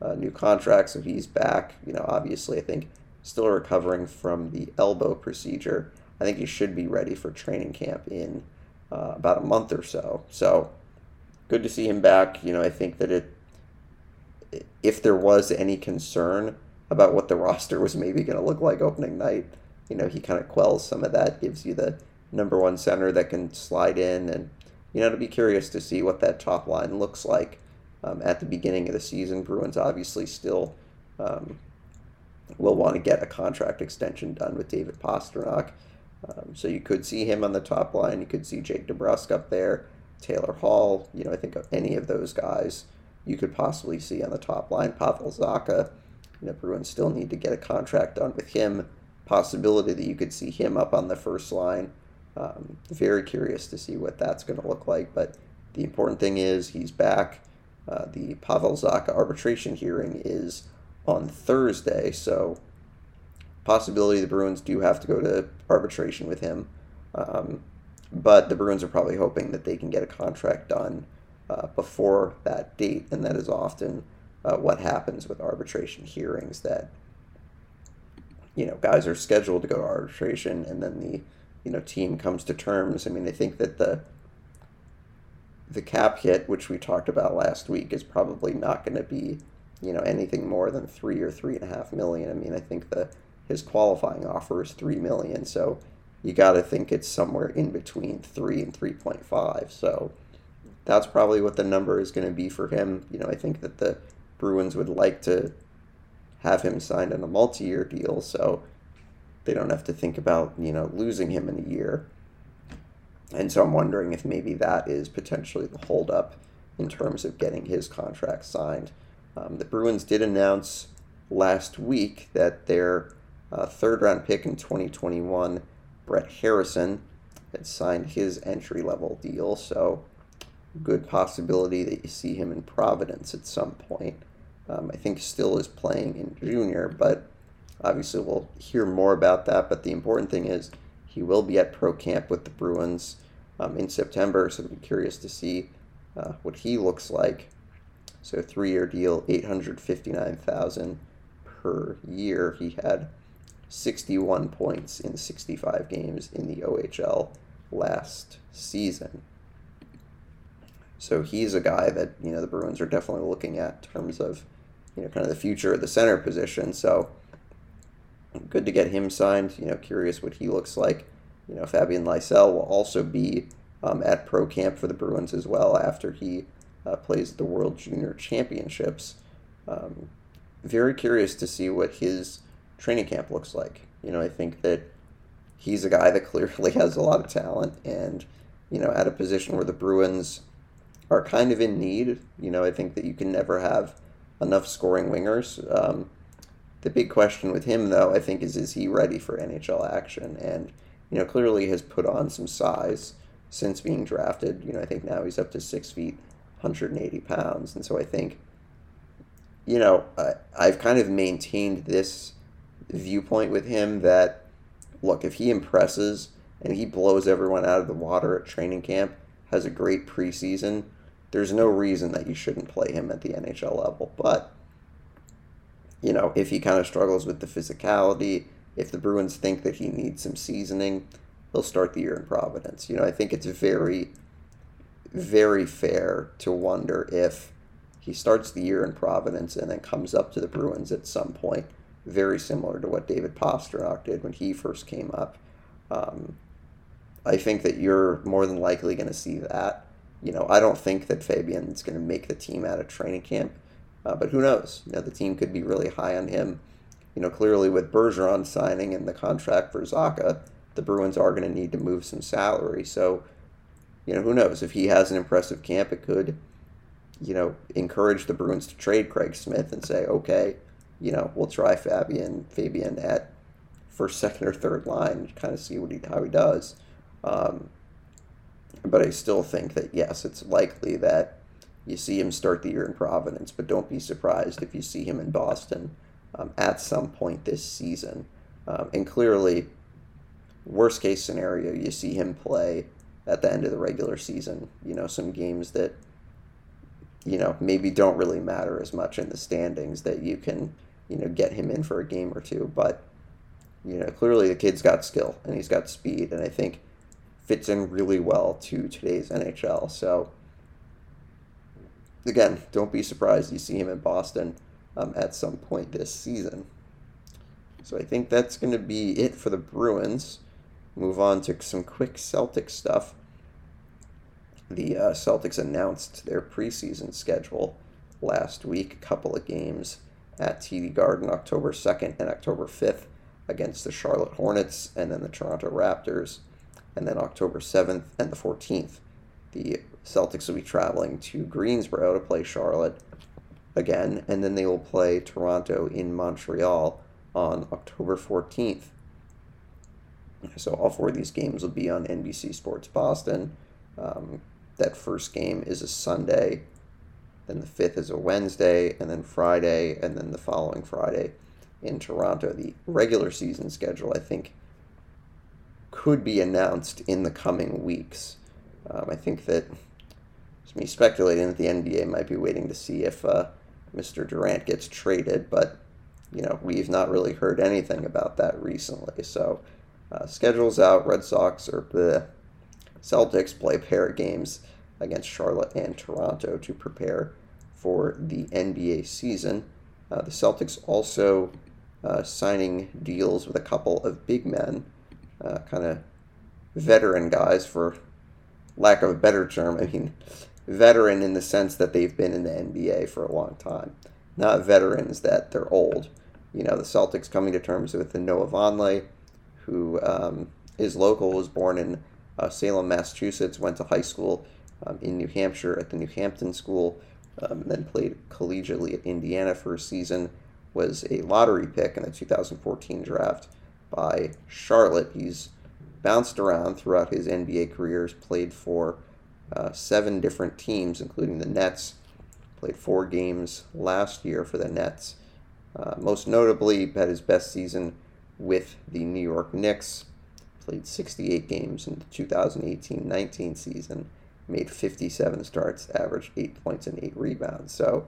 uh, new contract, so he's back. You know, obviously, I think still recovering from the elbow procedure. I think he should be ready for training camp in uh, about a month or so. So good to see him back. You know, I think that it, if there was any concern about what the roster was maybe going to look like opening night, you know, he kind of quells some of that, gives you the number one center that can slide in, and you know, to be curious to see what that top line looks like um, at the beginning of the season. Bruins obviously still um, will want to get a contract extension done with David Pastrnak. Um, so you could see him on the top line. You could see Jake DeBrusk up there, Taylor Hall. You know, I think of any of those guys you could possibly see on the top line. Pavel Zacha. You know, Bruins still need to get a contract done with him. Possibility that you could see him up on the first line. Um, very curious to see what that's going to look like. But the important thing is he's back. Uh, the Pavel Zacha arbitration hearing is on Thursday, so possibility the Bruins do have to go to arbitration with him. Um, but the Bruins are probably hoping that they can get a contract done uh, before that date, and that is often uh, what happens with arbitration hearings. That you know, guys are scheduled to go to arbitration, and then the you know team comes to terms. I mean, I think that the the cap hit, which we talked about last week, is probably not going to be, you know, anything more than three or three and a half million. I mean, I think the his qualifying offer is three million, so you got to think it's somewhere in between three and three point five. So, that's probably what the number is going to be for him. You know, I think that the Bruins would like to have him signed on a multi-year deal, so they don't have to think about you know losing him in a year. And so I'm wondering if maybe that is potentially the holdup in terms of getting his contract signed. Um, the Bruins did announce last week that their uh, third round pick in 2021, Brett Harrison, had signed his entry level deal. So, good possibility that you see him in Providence at some point. Um, I think still is playing in junior, but obviously we'll hear more about that. But the important thing is he will be at pro camp with the Bruins um, in September, so I'm curious to see uh, what he looks like. So three year deal, eight hundred fifty nine thousand per year. He had sixty one points in sixty five games in the OHL last season. So he's a guy that you know the Bruins are definitely looking at in terms of you know kind of the future of the center position. So good to get him signed. You know, curious what he looks like. You know, Fabian Lysell will also be um, at pro camp for the Bruins as well after he uh, plays the World Junior Championships. Um, very curious to see what his training camp looks like. You know, I think that he's a guy that clearly has a lot of talent and, you know, at a position where the Bruins are kind of in need. You know, I think that you can never have enough scoring wingers. Um, the big question with him, though, I think, is is he ready for NHL action? And, you know, clearly has put on some size since being drafted. You know, I think now he's up to six feet, 180 pounds. And so I think, you know, I, I've kind of maintained this viewpoint with him that, look, if he impresses and he blows everyone out of the water at training camp, has a great preseason, there's no reason that you shouldn't play him at the NHL level. But, you know, if he kind of struggles with the physicality, if the Bruins think that he needs some seasoning, he'll start the year in Providence. You know, I think it's very, very fair to wonder if he starts the year in Providence and then comes up to the Bruins at some point, very similar to what David Pastrnak did when he first came up. Um, I think that you're more than likely going to see that. You know, I don't think that Fabian's going to make the team out of training camp, uh, but who knows? You know, the team could be really high on him. You know, clearly with Bergeron signing and the contract for Zacha, the Bruins are going to need to move some salary. So, you know, who knows? If he has an impressive camp, it could, you know, encourage the Bruins to trade Craig Smith and say, okay, you know, we'll try Fabian Fabian at first, second, or third line, kind of see what he how he does. Um, but I still think that yes, it's likely that you see him start the year in Providence, but don't be surprised if you see him in Boston um, at some point this season. Um, and clearly, worst case scenario, you see him play at the end of the regular season. You know, some games that, you know, maybe don't really matter as much in the standings that you can, you know, get him in for a game or two. But, you know, clearly the kid's got skill and he's got speed, and I think fits in really well to today's NHL. So, again, don't be surprised you see him in Boston um, at some point this season. So I think that's going to be it for the Bruins move on to some quick Celtic stuff. The uh, Celtics announced their preseason schedule last week, a couple of games at TD Garden October 2nd and October 5th against the Charlotte Hornets and then the Toronto Raptors, and then October 7th and the 14th. The Celtics will be traveling to Greensboro to play Charlotte again, and then they will play Toronto in Montreal on October 14th. So all four of these games will be on NBC Sports Boston. Um, that first game is a Sunday, then the fifth is a Wednesday, and then Friday, and then the following Friday in Toronto. The regular season schedule, I think, could be announced in the coming weeks. Um, I think that it's me speculating that the NBA might be waiting to see if uh, Mr. Durant gets traded, but you know we've not really heard anything about that recently. So uh, schedules out. Red Sox or the Celtics play pair games against Charlotte and Toronto to prepare for the NBA season. Uh, the Celtics also uh, signing deals with a couple of big men, uh, kind of veteran guys, for lack of a better term. I mean, veteran in the sense that they've been in the NBA for a long time, not veterans that they're old. You know, the Celtics coming to terms with the Noah Vonleh, who um, is local, was born in uh, Salem, Massachusetts, went to high school um, in New Hampshire at the New Hampton School, um, then played collegiately at Indiana for a season, was a lottery pick in the 2014 draft by Charlotte. He's bounced around throughout his NBA career, careers, played for uh, seven different teams, including the Nets. Played four games last year for the Nets. Uh, most notably, had his best season with the New York Knicks. Played 68 games in the 2018 19 season. Made 57 starts, averaged 8 points and 8 rebounds. So,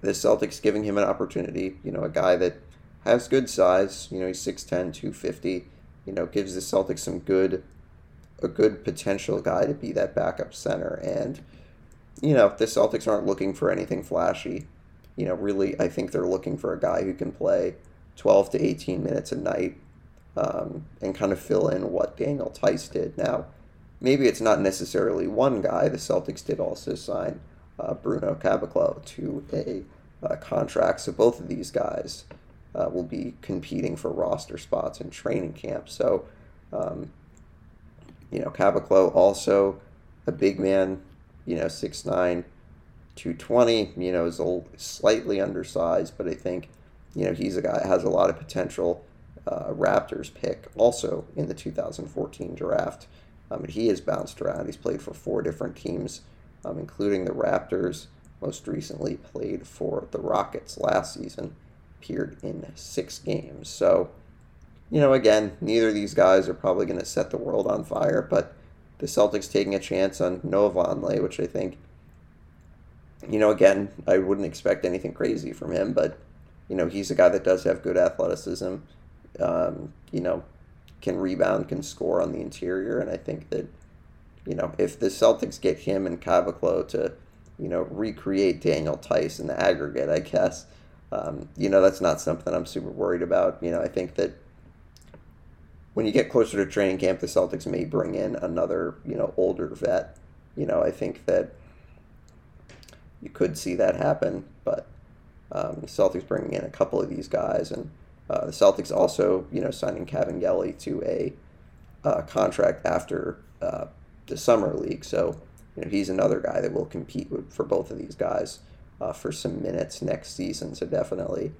the Celtics giving him an opportunity. You know, a guy that has good size. You know, he's 6'10, 250. You know, gives the Celtics some good, a good potential guy to be that backup center. And, you know, the Celtics aren't looking for anything flashy. You know, really, I think they're looking for a guy who can play 12 to 18 minutes a night um, and kind of fill in what Daniel Theis did. Now, maybe it's not necessarily one guy. The Celtics did also sign uh, Bruno Caboclo to a uh, contract. So both of these guys uh, will be competing for roster spots in training camp. So, um, you know, Caboclo also a big man, you know, 6'9", 220, you know, is a slightly undersized, but I think, you know, he's a guy that has a lot of potential. Uh, Raptors pick also in the 2014 draft. Um, he has bounced around. He's played for four different teams um, including the Raptors. Most recently played for the Rockets last season, appeared in six games. So, you know, again, neither of these guys are probably going to set the world on fire, but the Celtics taking a chance on Noah which I think, you know, again, I wouldn't expect anything crazy from him, but, you know, he's a guy that does have good athleticism, um, you know, can rebound, can score on the interior, and I think that you know, if the Celtics get him and Caboclo to, you know, recreate Daniel Theis in the aggregate, I guess, um, you know, that's not something I'm super worried about. You know, I think that when you get closer to training camp, the Celtics may bring in another, you know, older vet. You know, I think that you could see that happen, but um, the Celtics bringing in a couple of these guys, and uh, the Celtics also, you know, signing Kabengele to a uh, contract after uh, the summer league. So you know, he's another guy that will compete with, for both of these guys uh, for some minutes next season. So definitely,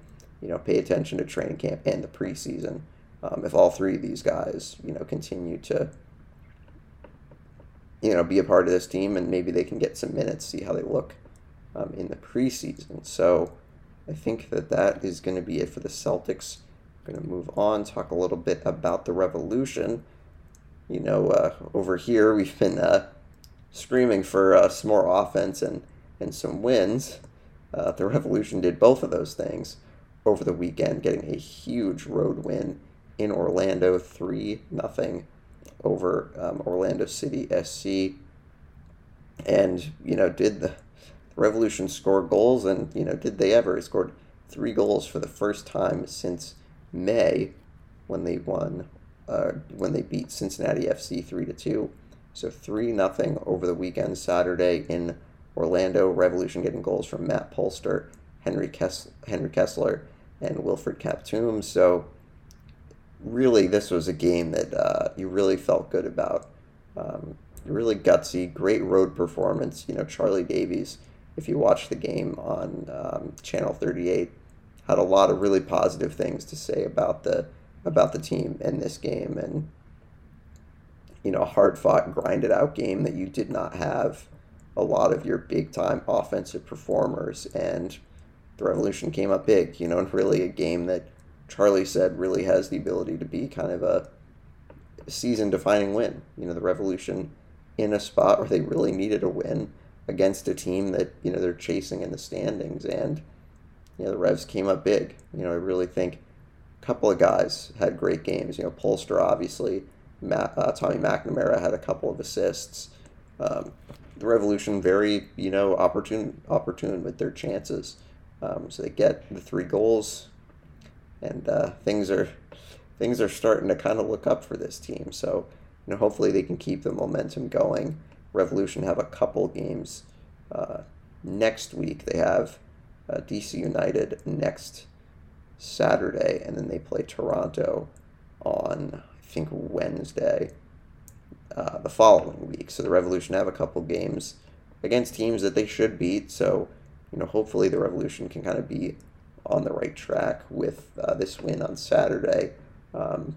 you know, pay attention to training camp and the preseason. Um, if all three of these guys, you know, continue to, you know, be a part of this team, and maybe they can get some minutes, see how they look um, in the preseason. So I think that that is going to be it for the Celtics. I'm going to move on, talk a little bit about the Revolution you know, uh, over here we've been uh, screaming for uh, some more offense and, and some wins. Uh, the Revolution did both of those things over the weekend, getting a huge road win in Orlando, 3 nothing over um, Orlando City SC. And, you know, did the, Revolution score goals? And, you know, did they ever? They scored three goals for the first time since May when they won uh, when they beat Cincinnati FC three to two. So three nothing over the weekend Saturday in Orlando. Revolution getting goals from Matt Polster, Henry Kess- Henry Kessler, and Wilfred Kaptoum. So really, this was a game that uh, you really felt good about. Um, really gutsy, great road performance. You know, Charlie Davies, if you watch the game on um, Channel 38, had a lot of really positive things to say about the about the team in this game. And you know hard fought grinded out game that you did not have a lot of your big time offensive performers. And the revolution came up big you know and really a game that charlie said really has the ability to be kind of a season defining win. You know the revolution in a spot where they really needed a win against a team that you know they're chasing in the standings and you know the revs came up big you know i really think a couple of guys had great games. You know, Polster obviously, Matt, uh, Tommy McNamara had a couple of assists. Um, the Revolution very you know opportune opportune with their chances. Um, so they get the three goals, and uh, things are things are starting to kind of look up for this team. So you know hopefully they can keep the momentum going Revolution have a couple games uh, next week. They have uh, DC United next Saturday, and then they play Toronto on I think Wednesday uh, the following week. So the Revolution have a couple games against teams that they should beat. So you know, hopefully the Revolution can kind of be on the right track with uh, this win on Saturday. Um,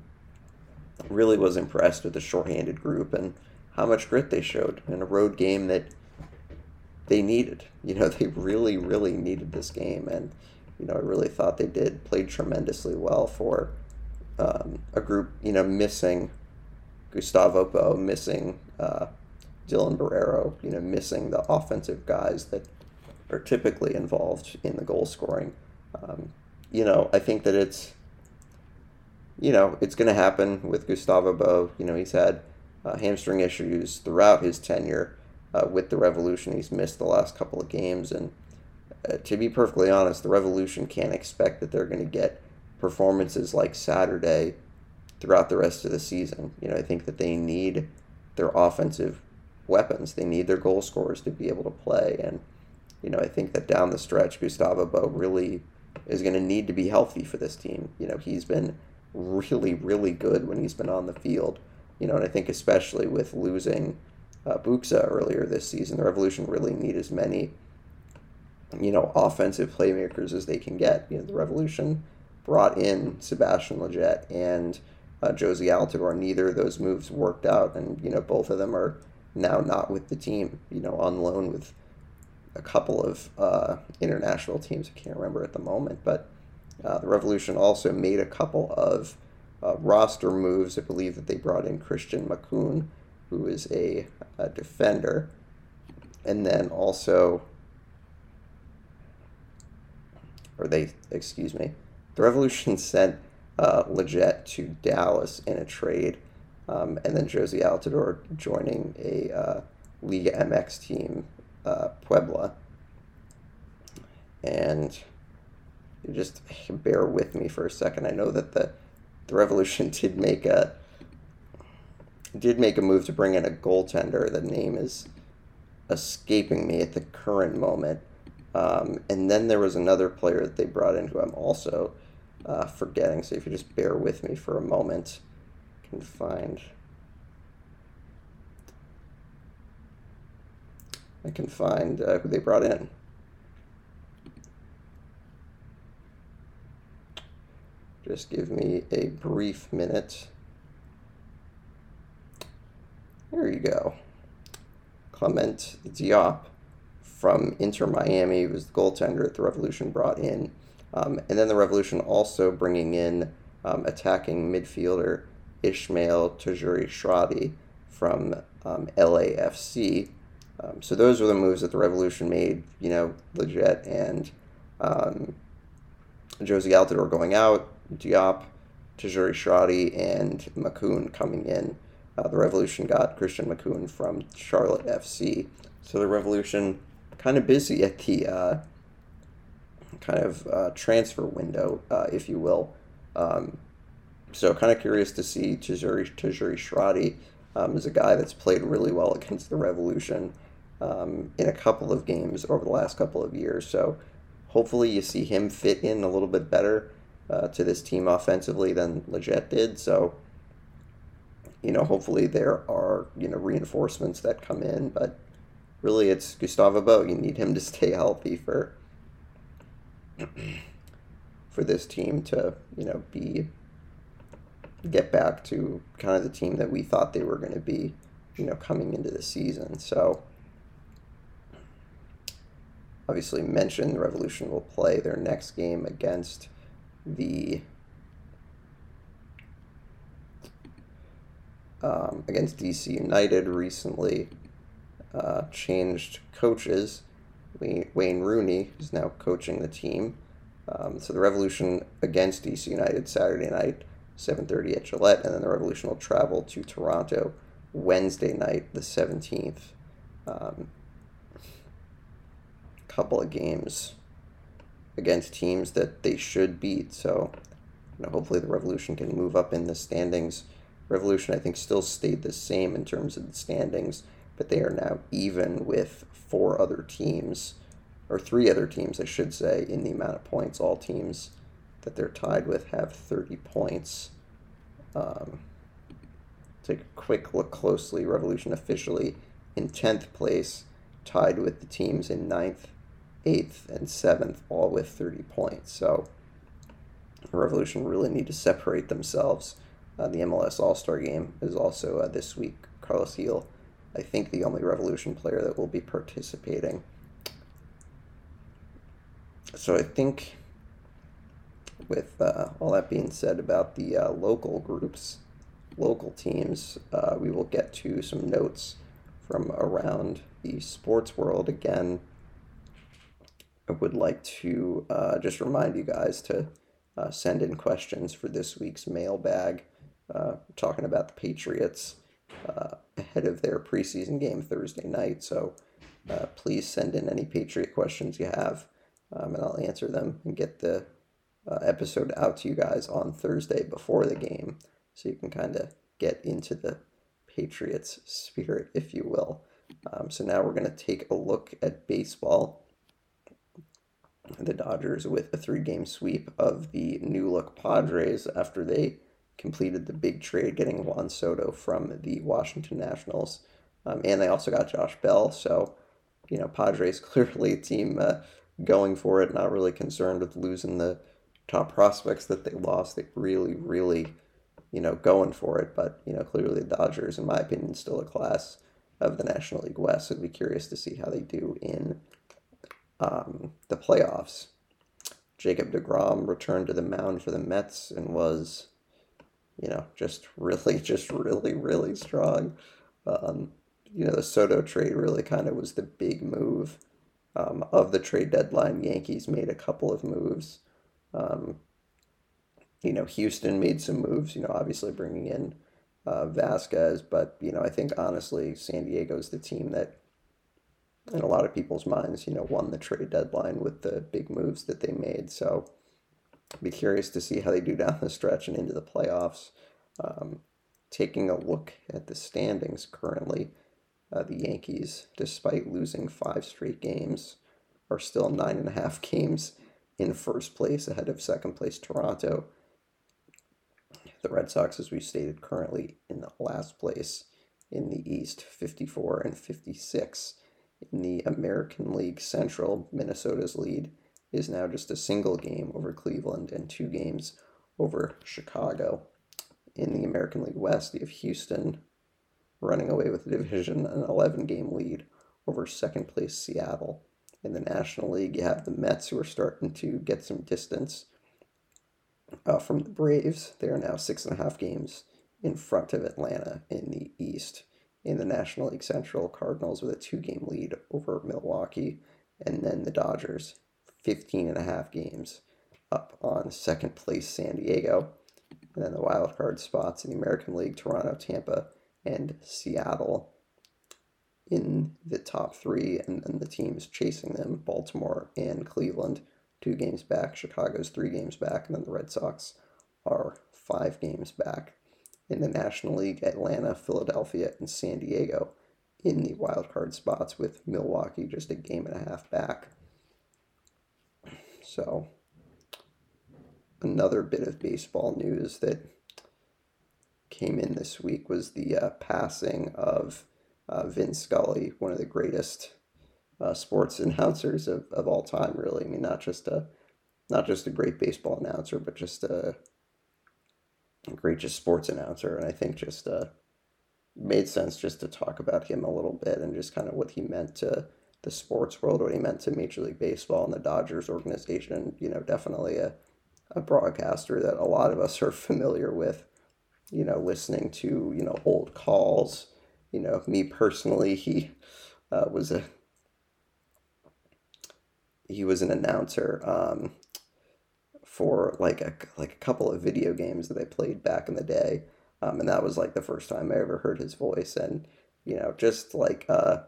really was impressed with the shorthanded group and how much grit they showed in a road game that they needed. You know, they really, really needed this game, and you know, I really thought they did. Played tremendously well for um, a group. You know, missing Gustavo Bou, missing uh, Dylan Borrero, You know, missing the offensive guys that are typically involved in the goal scoring. Um, you know, I think that it's you know it's going to happen with Gustavo Bou. You know, he's had uh, hamstring issues throughout his tenure uh, with the Revolution. He's missed the last couple of games, and uh, to be perfectly honest, the Revolution can't expect that they're going to get performances like Saturday throughout the rest of the season. You know, I think that they need their offensive weapons. They need their goal scorers to be able to play, and you know, I think that down the stretch, Gustavo Bou really is going to need to be healthy for this team. You know, he's been really, really good when he's been on the field. You know, and I think especially with losing uh, Buksa earlier this season, the Revolution really need as many, you know, offensive playmakers as they can get. You know, the Revolution brought in Sebastian Lletget and uh, Jozy Altidore. Neither of those moves worked out, and you know, both of them are now not with the team. You know, on loan with a couple of uh, international teams. I can't remember at the moment, but uh, the Revolution also made a couple of uh, roster moves. I believe that they brought in Christian Makoun, who is a, a defender, and then also, or they, excuse me, the Revolution sent uh, Lletget to Dallas in a trade, um, and then Jozy Altidore joining a uh, Liga MX team, uh, Puebla. And just bear with me for a second. I know that the the Revolution did make a did make a move to bring in a goaltender. The name is escaping me at the current moment. Um, and then there was another player that they brought in who I'm also uh, forgetting. So if you just bear with me for a moment, I can find. I can find uh, who they brought in. Just give me a brief minute. There you go. Clement Diop from Inter Miami was the goaltender that the Revolution brought in. Um, and then the Revolution also bringing in um, attacking midfielder Ishmael Tajouri Shradi from um, LAFC. Um, so those were the moves that the Revolution made. You know, Lletget and um, Jozy Altidore going out, Diop, Tajouri Shradi, and Makoun coming in. Uh, the Revolution got Christian Makoun from Charlotte FC. So the Revolution kind of busy at the uh, kind of uh, transfer window, uh, if you will. Um, so kind of curious to see Tajouri, Tajouri Shradi um, is a guy that's played really well against the Revolution um, in a couple of games over the last couple of years. So hopefully you see him fit in a little bit better uh, to this team offensively than Lletget did. So, you know, hopefully there are, you know, reinforcements that come in, but really it's Gustavo Bou. You need him to stay healthy for for this team to, you know, be get back to kind of the team that we thought they were going to be, you know, coming into the season. So obviously mentioned the Revolution will play their next game against the um, against DC United recently uh, changed coaches. Wayne Rooney is now coaching the team. Um, so the Revolution against DC United Saturday night, 7:30 at Gillette, and then the Revolution will travel to Toronto Wednesday night, the 17th. Um, couple of games against teams that they should beat. So, you know, hopefully the Revolution can move up in the standings. Revolution, I think, still stayed the same in terms of the standings but they are now even with four other teams, or three other teams, I should say, in the amount of points. All teams that they're tied with have 30 points. Um, take a quick look closely. Revolution officially in 10th place, tied with the teams in 9th, 8th, and 7th, all with 30 points. So, Revolution really need to separate themselves. Uh, the MLS All Star game is also uh, this week. Carlos Gil, I think, the only Revolution player that will be participating. So, I think with uh, all that being said about the uh, local groups, local teams, uh, we will get to some notes from around the sports world. Again, I would like to uh, just remind you guys to uh, send in questions for this week's mailbag. Uh, talking about the Patriots ahead of their preseason game Thursday night. So please send in any Patriot questions you have, um, and I'll answer them and get the uh, episode out to you guys on Thursday before the game so you can kind of get into the Patriots spirit, if you will. Um, so now we're going to take a look at baseball. The Dodgers with a three game sweep of the new look Padres after they completed the big trade getting Juan Soto from the Washington Nationals. Um, and they also got Josh Bell. So, you know, Padres clearly a team uh, going for it, not really concerned with losing the top prospects that they lost. They really, really, you know, going for it. But you know, clearly the Dodgers, in my opinion, still a class of the National League West. So I'd be curious to see how they do in um, the playoffs. Jacob DeGrom returned to the mound for the Mets and was, you know, just really, just really, really strong. Um, you know, the Soto trade really kind of was the big move um, of the trade deadline. Yankees made a couple of moves um, you know, Houston made some moves, you know, obviously bringing in uh, Vazquez, but, you know, I think honestly, San Diego's the team that, in a lot of people's minds, you know, won the trade deadline with the big moves that they made. So, be curious to see how they do down the stretch and into the playoffs. Um, taking a look at the standings currently, uh, the Yankees, despite losing five straight games, are still nine and a half games in first place ahead of second place Toronto. The Red Sox, as we stated, currently in the last place in the East, 54 and 56. In the American League Central, Minnesota's lead is now just a single game over Cleveland and two games over Chicago. In the American League West, you have Houston running away with the division, an 11 game lead over second place Seattle in the National League. You have the Mets who are starting to get some distance uh, from the Braves. They are now six and a half games in front of Atlanta in the East. In the National League Central, Cardinals with a two game lead over Milwaukee. And then the Dodgers, 15 and a half games up on second place San Diego. And then the wild card spots in the American League, Toronto, Tampa, and Seattle in the top three, and then the teams chasing them Baltimore and Cleveland, two games back. Chicago's three games back, and then the Red Sox are five games back. In the National League, Atlanta, Philadelphia, and San Diego in the wild card spots, with Milwaukee just a game and a half back. So, another bit of baseball news that came in this week was the uh, passing of uh, Vin Scully, one of the greatest uh, sports announcers of, of all time. Really, I mean, not just a not just a great baseball announcer, but just a, just sports announcer. And I think just uh, made sense just to talk about him a little bit and just kind of what he meant to the sports world, what he meant to Major League Baseball and the Dodgers organization. You know, definitely a a broadcaster that a lot of us are familiar with. You know, listening to you know old calls you know, me personally, he uh, was a he was an announcer um, for like a like a couple of video games that I played back in the day, um, and that was like the first time I ever heard his voice, and you know, just like uh,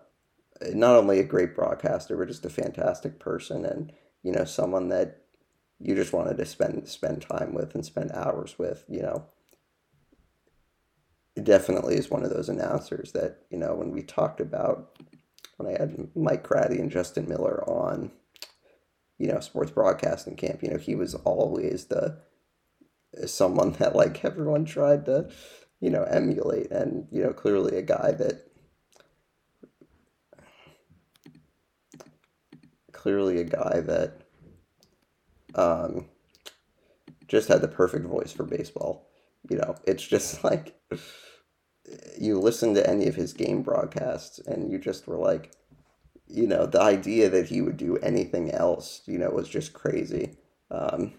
not only a great broadcaster, but just a fantastic person, and you know, someone that you just wanted to spend spend time with and spend hours with, you know. Definitely is one of those announcers that you know when we talked about when I had Mike Craddy and Justin Miller on, you know, sports broadcasting camp. You know, he was always the someone that like everyone tried to, you know, emulate, and you know, clearly a guy that clearly a guy that um, just had the perfect voice for baseball. You know, it's just like you listen to any of his game broadcasts and you just were like, you know, the idea that he would do anything else, you know, was just crazy. Um,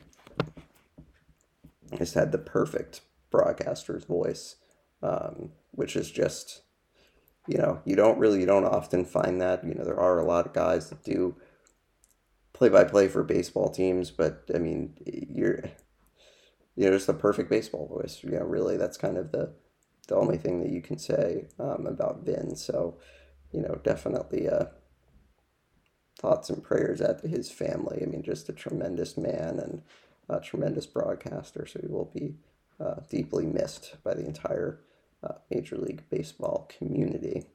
just had the perfect broadcaster's voice, um, which is just, you know, you don't really, you don't often find that. You know, there are a lot of guys that do play by play for baseball teams, but I mean, you're, you know, just the perfect baseball voice. You know, really, that's kind of the, the only thing that you can say um, about Vin. So, you know, definitely uh, thoughts and prayers out to his family. I mean, just a tremendous man and a tremendous broadcaster. So he will be uh, deeply missed by the entire uh, Major League Baseball community.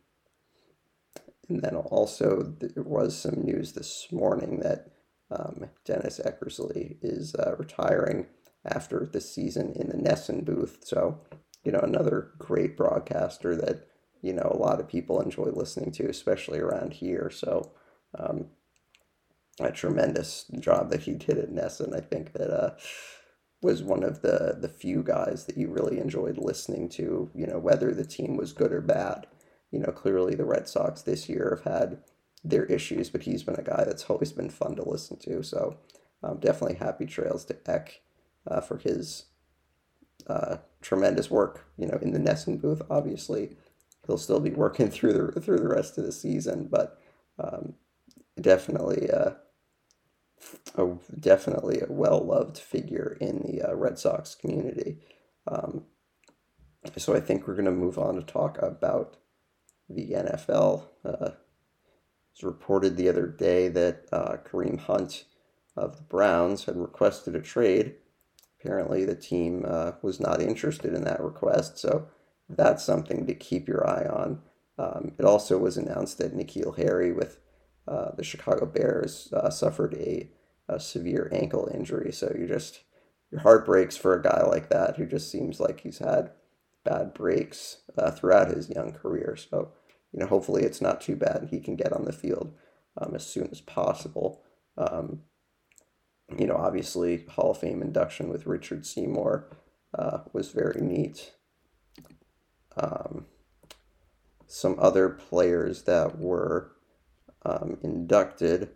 And then also, there was some news this morning that um, Dennis Eckersley is uh, retiring after the season in the NESN booth. So you know, another great broadcaster that, you know, a lot of people enjoy listening to, especially around here. So, um, a tremendous job that he did at NESN. I think that uh, was one of the the few guys that you really enjoyed listening to. You know, whether the team was good or bad. You know, clearly the Red Sox this year have had their issues, but he's been a guy that's always been fun to listen to. So, um, definitely happy trails to Eck uh, for his uh, tremendous work, you know, in the NESN booth. Obviously, he'll still be working through the through the rest of the season, but um, definitely, uh, a, definitely a well loved figure in the uh, Red Sox community. Um, so I think we're going to move on to talk about the NFL. Uh, it was reported the other day that uh, Kareem Hunt of the Browns had requested a trade apparently the team uh, was not interested in that request, so that's something to keep your eye on. Um, it also was announced that N'Keal Harry with uh, the Chicago Bears uh, suffered a, a, severe ankle injury, so you just your heart breaks for a guy like that who just seems like he's had bad breaks uh, throughout his young career. So you know, hopefully it's not too bad he can get on the field um, as soon as possible. Um, you know, obviously Hall of Fame induction with Richard Seymour uh, was very neat. Um, some other players that were um, inducted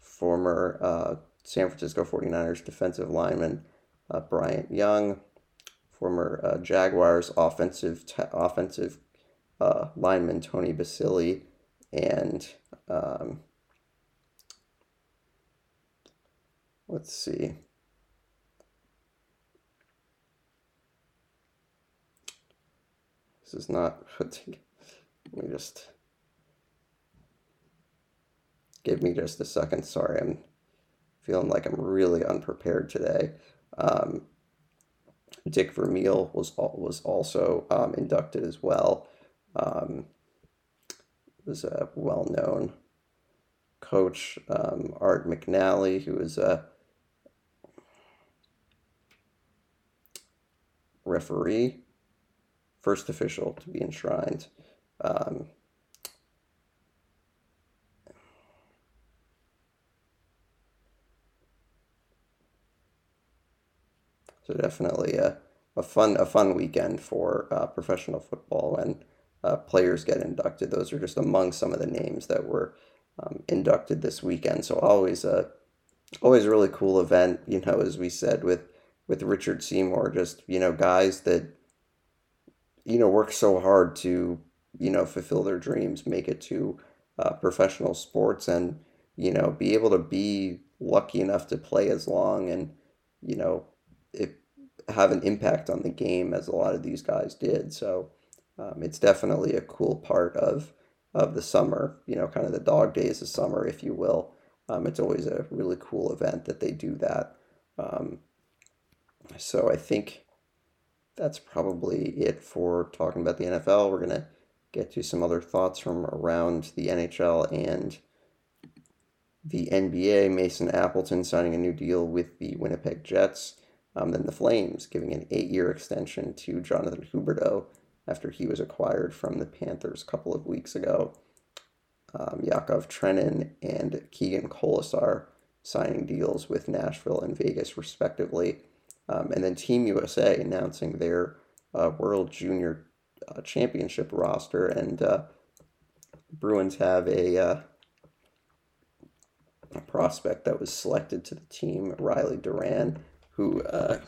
former uh, San Francisco 49ers defensive lineman uh, Bryant Young, former uh, Jaguars offensive t- offensive uh, lineman Tony Boselli, and um, Let's see. This is not, let me just, give me just a second. Sorry, I'm feeling like I'm really unprepared today. Um, Dick Vermeil was was also um, inducted as well. Um, was a well-known coach, um, Art McNally, who was a referee, first official to be enshrined. Um, so definitely a, a fun a fun weekend for uh, professional football when uh, players get inducted. Those are just among some of the names that were um, inducted this weekend. So always a always a really cool event. You know, as we said with with Richard Seymour, just, you know, guys that, you know, work so hard to, you know, fulfill their dreams, make it to uh, professional sports and, you know, be able to be lucky enough to play as long and, you know, it, have an impact on the game as a lot of these guys did. So um, it's definitely a cool part of, of the summer, you know, kind of the dog days of summer, if you will. Um, it's always a really cool event that they do that. Um, so I think that's probably it for talking about the NFL. We're to get to some other thoughts from around the NHL and the NBA. Mason Appleton signing a new deal with the Winnipeg Jets. Um, then the Flames giving an eight year extension to Jonathan Huberdeau after he was acquired from the Panthers a couple of weeks ago. Um, Yakov Trenin and Keegan Kolesar signing deals with Nashville and Vegas, respectively. Um, and then Team USA announcing their uh, World Junior uh, Championship roster. And uh, Bruins have a, uh, a, prospect that was selected to the team, Riley Duran, who uh,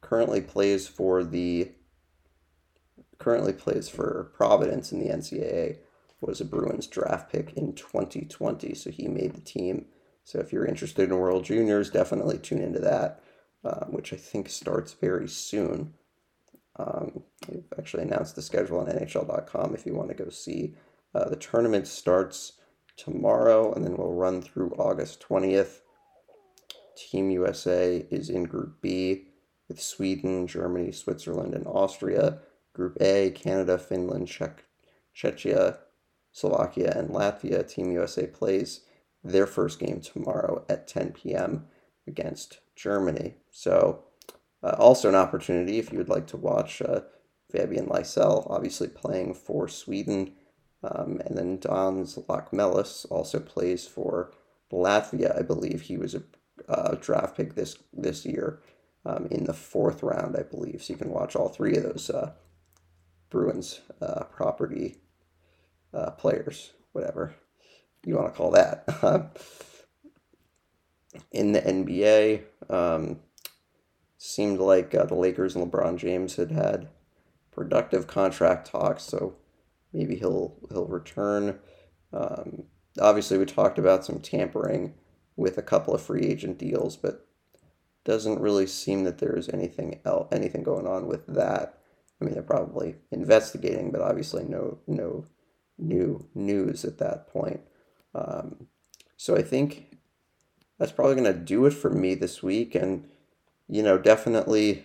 currently plays for the currently plays for Providence in the NCAA, was a Bruins draft pick in 2020, so he made the team. So if you're interested in World Juniors, definitely tune into that, uh, which I think starts very soon. Um, they've actually announced the schedule on NHL.com if you want to go see. Uh, the tournament starts tomorrow and then we'll run through August 20th. Team USA is in Group B with Sweden, Germany, Switzerland, and Austria. Group A, Canada, Finland, Czech, Czechia, Slovakia, and Latvia. Team USA plays their first game tomorrow at 10 p.m. against Germany. So, uh, also an opportunity if you would like to watch uh, Fabian Lysell, obviously playing for Sweden. Um, and then Dans Locmelis also plays for Latvia. I believe he was a uh, draft pick this this year um, in the fourth round, I believe. So you can watch all three of those uh, Bruins uh, property uh, players, whatever you want to call that. in the NBA, um, seemed like uh, the Lakers and LeBron James had had productive contract talks, so maybe he'll he'll return. Um, obviously, we talked about some tampering with a couple of free agent deals, but doesn't really seem that there's anything else, anything going on with that. I mean, they're probably investigating, but obviously no no new news at that point. Um, so I think that's probably going to do it for me this week, and you know, definitely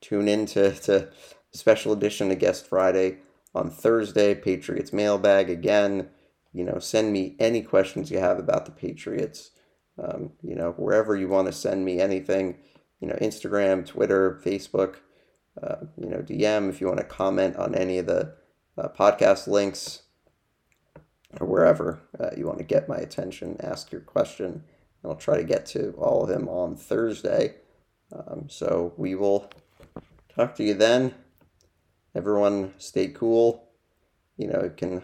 tune in to, to special edition of Guest Friday on Thursday. Patriots mailbag again. You know, send me any questions you have about the Patriots. Um, you know, wherever you want to send me anything. You know, Instagram, Twitter, Facebook uh, you know, DM if you want to comment on any of the uh, podcast links or wherever uh, you want to get my attention, ask your question, and I'll try to get to all of them on Thursday. Um, so we will talk to you then. Everyone, stay cool. You know, you can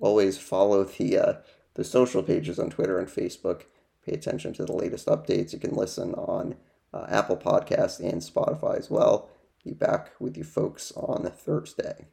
always follow the uh, the social pages on Twitter and Facebook. Pay attention to the latest updates. You can listen on uh, Apple Podcasts and Spotify as well be back with you folks on Thursday.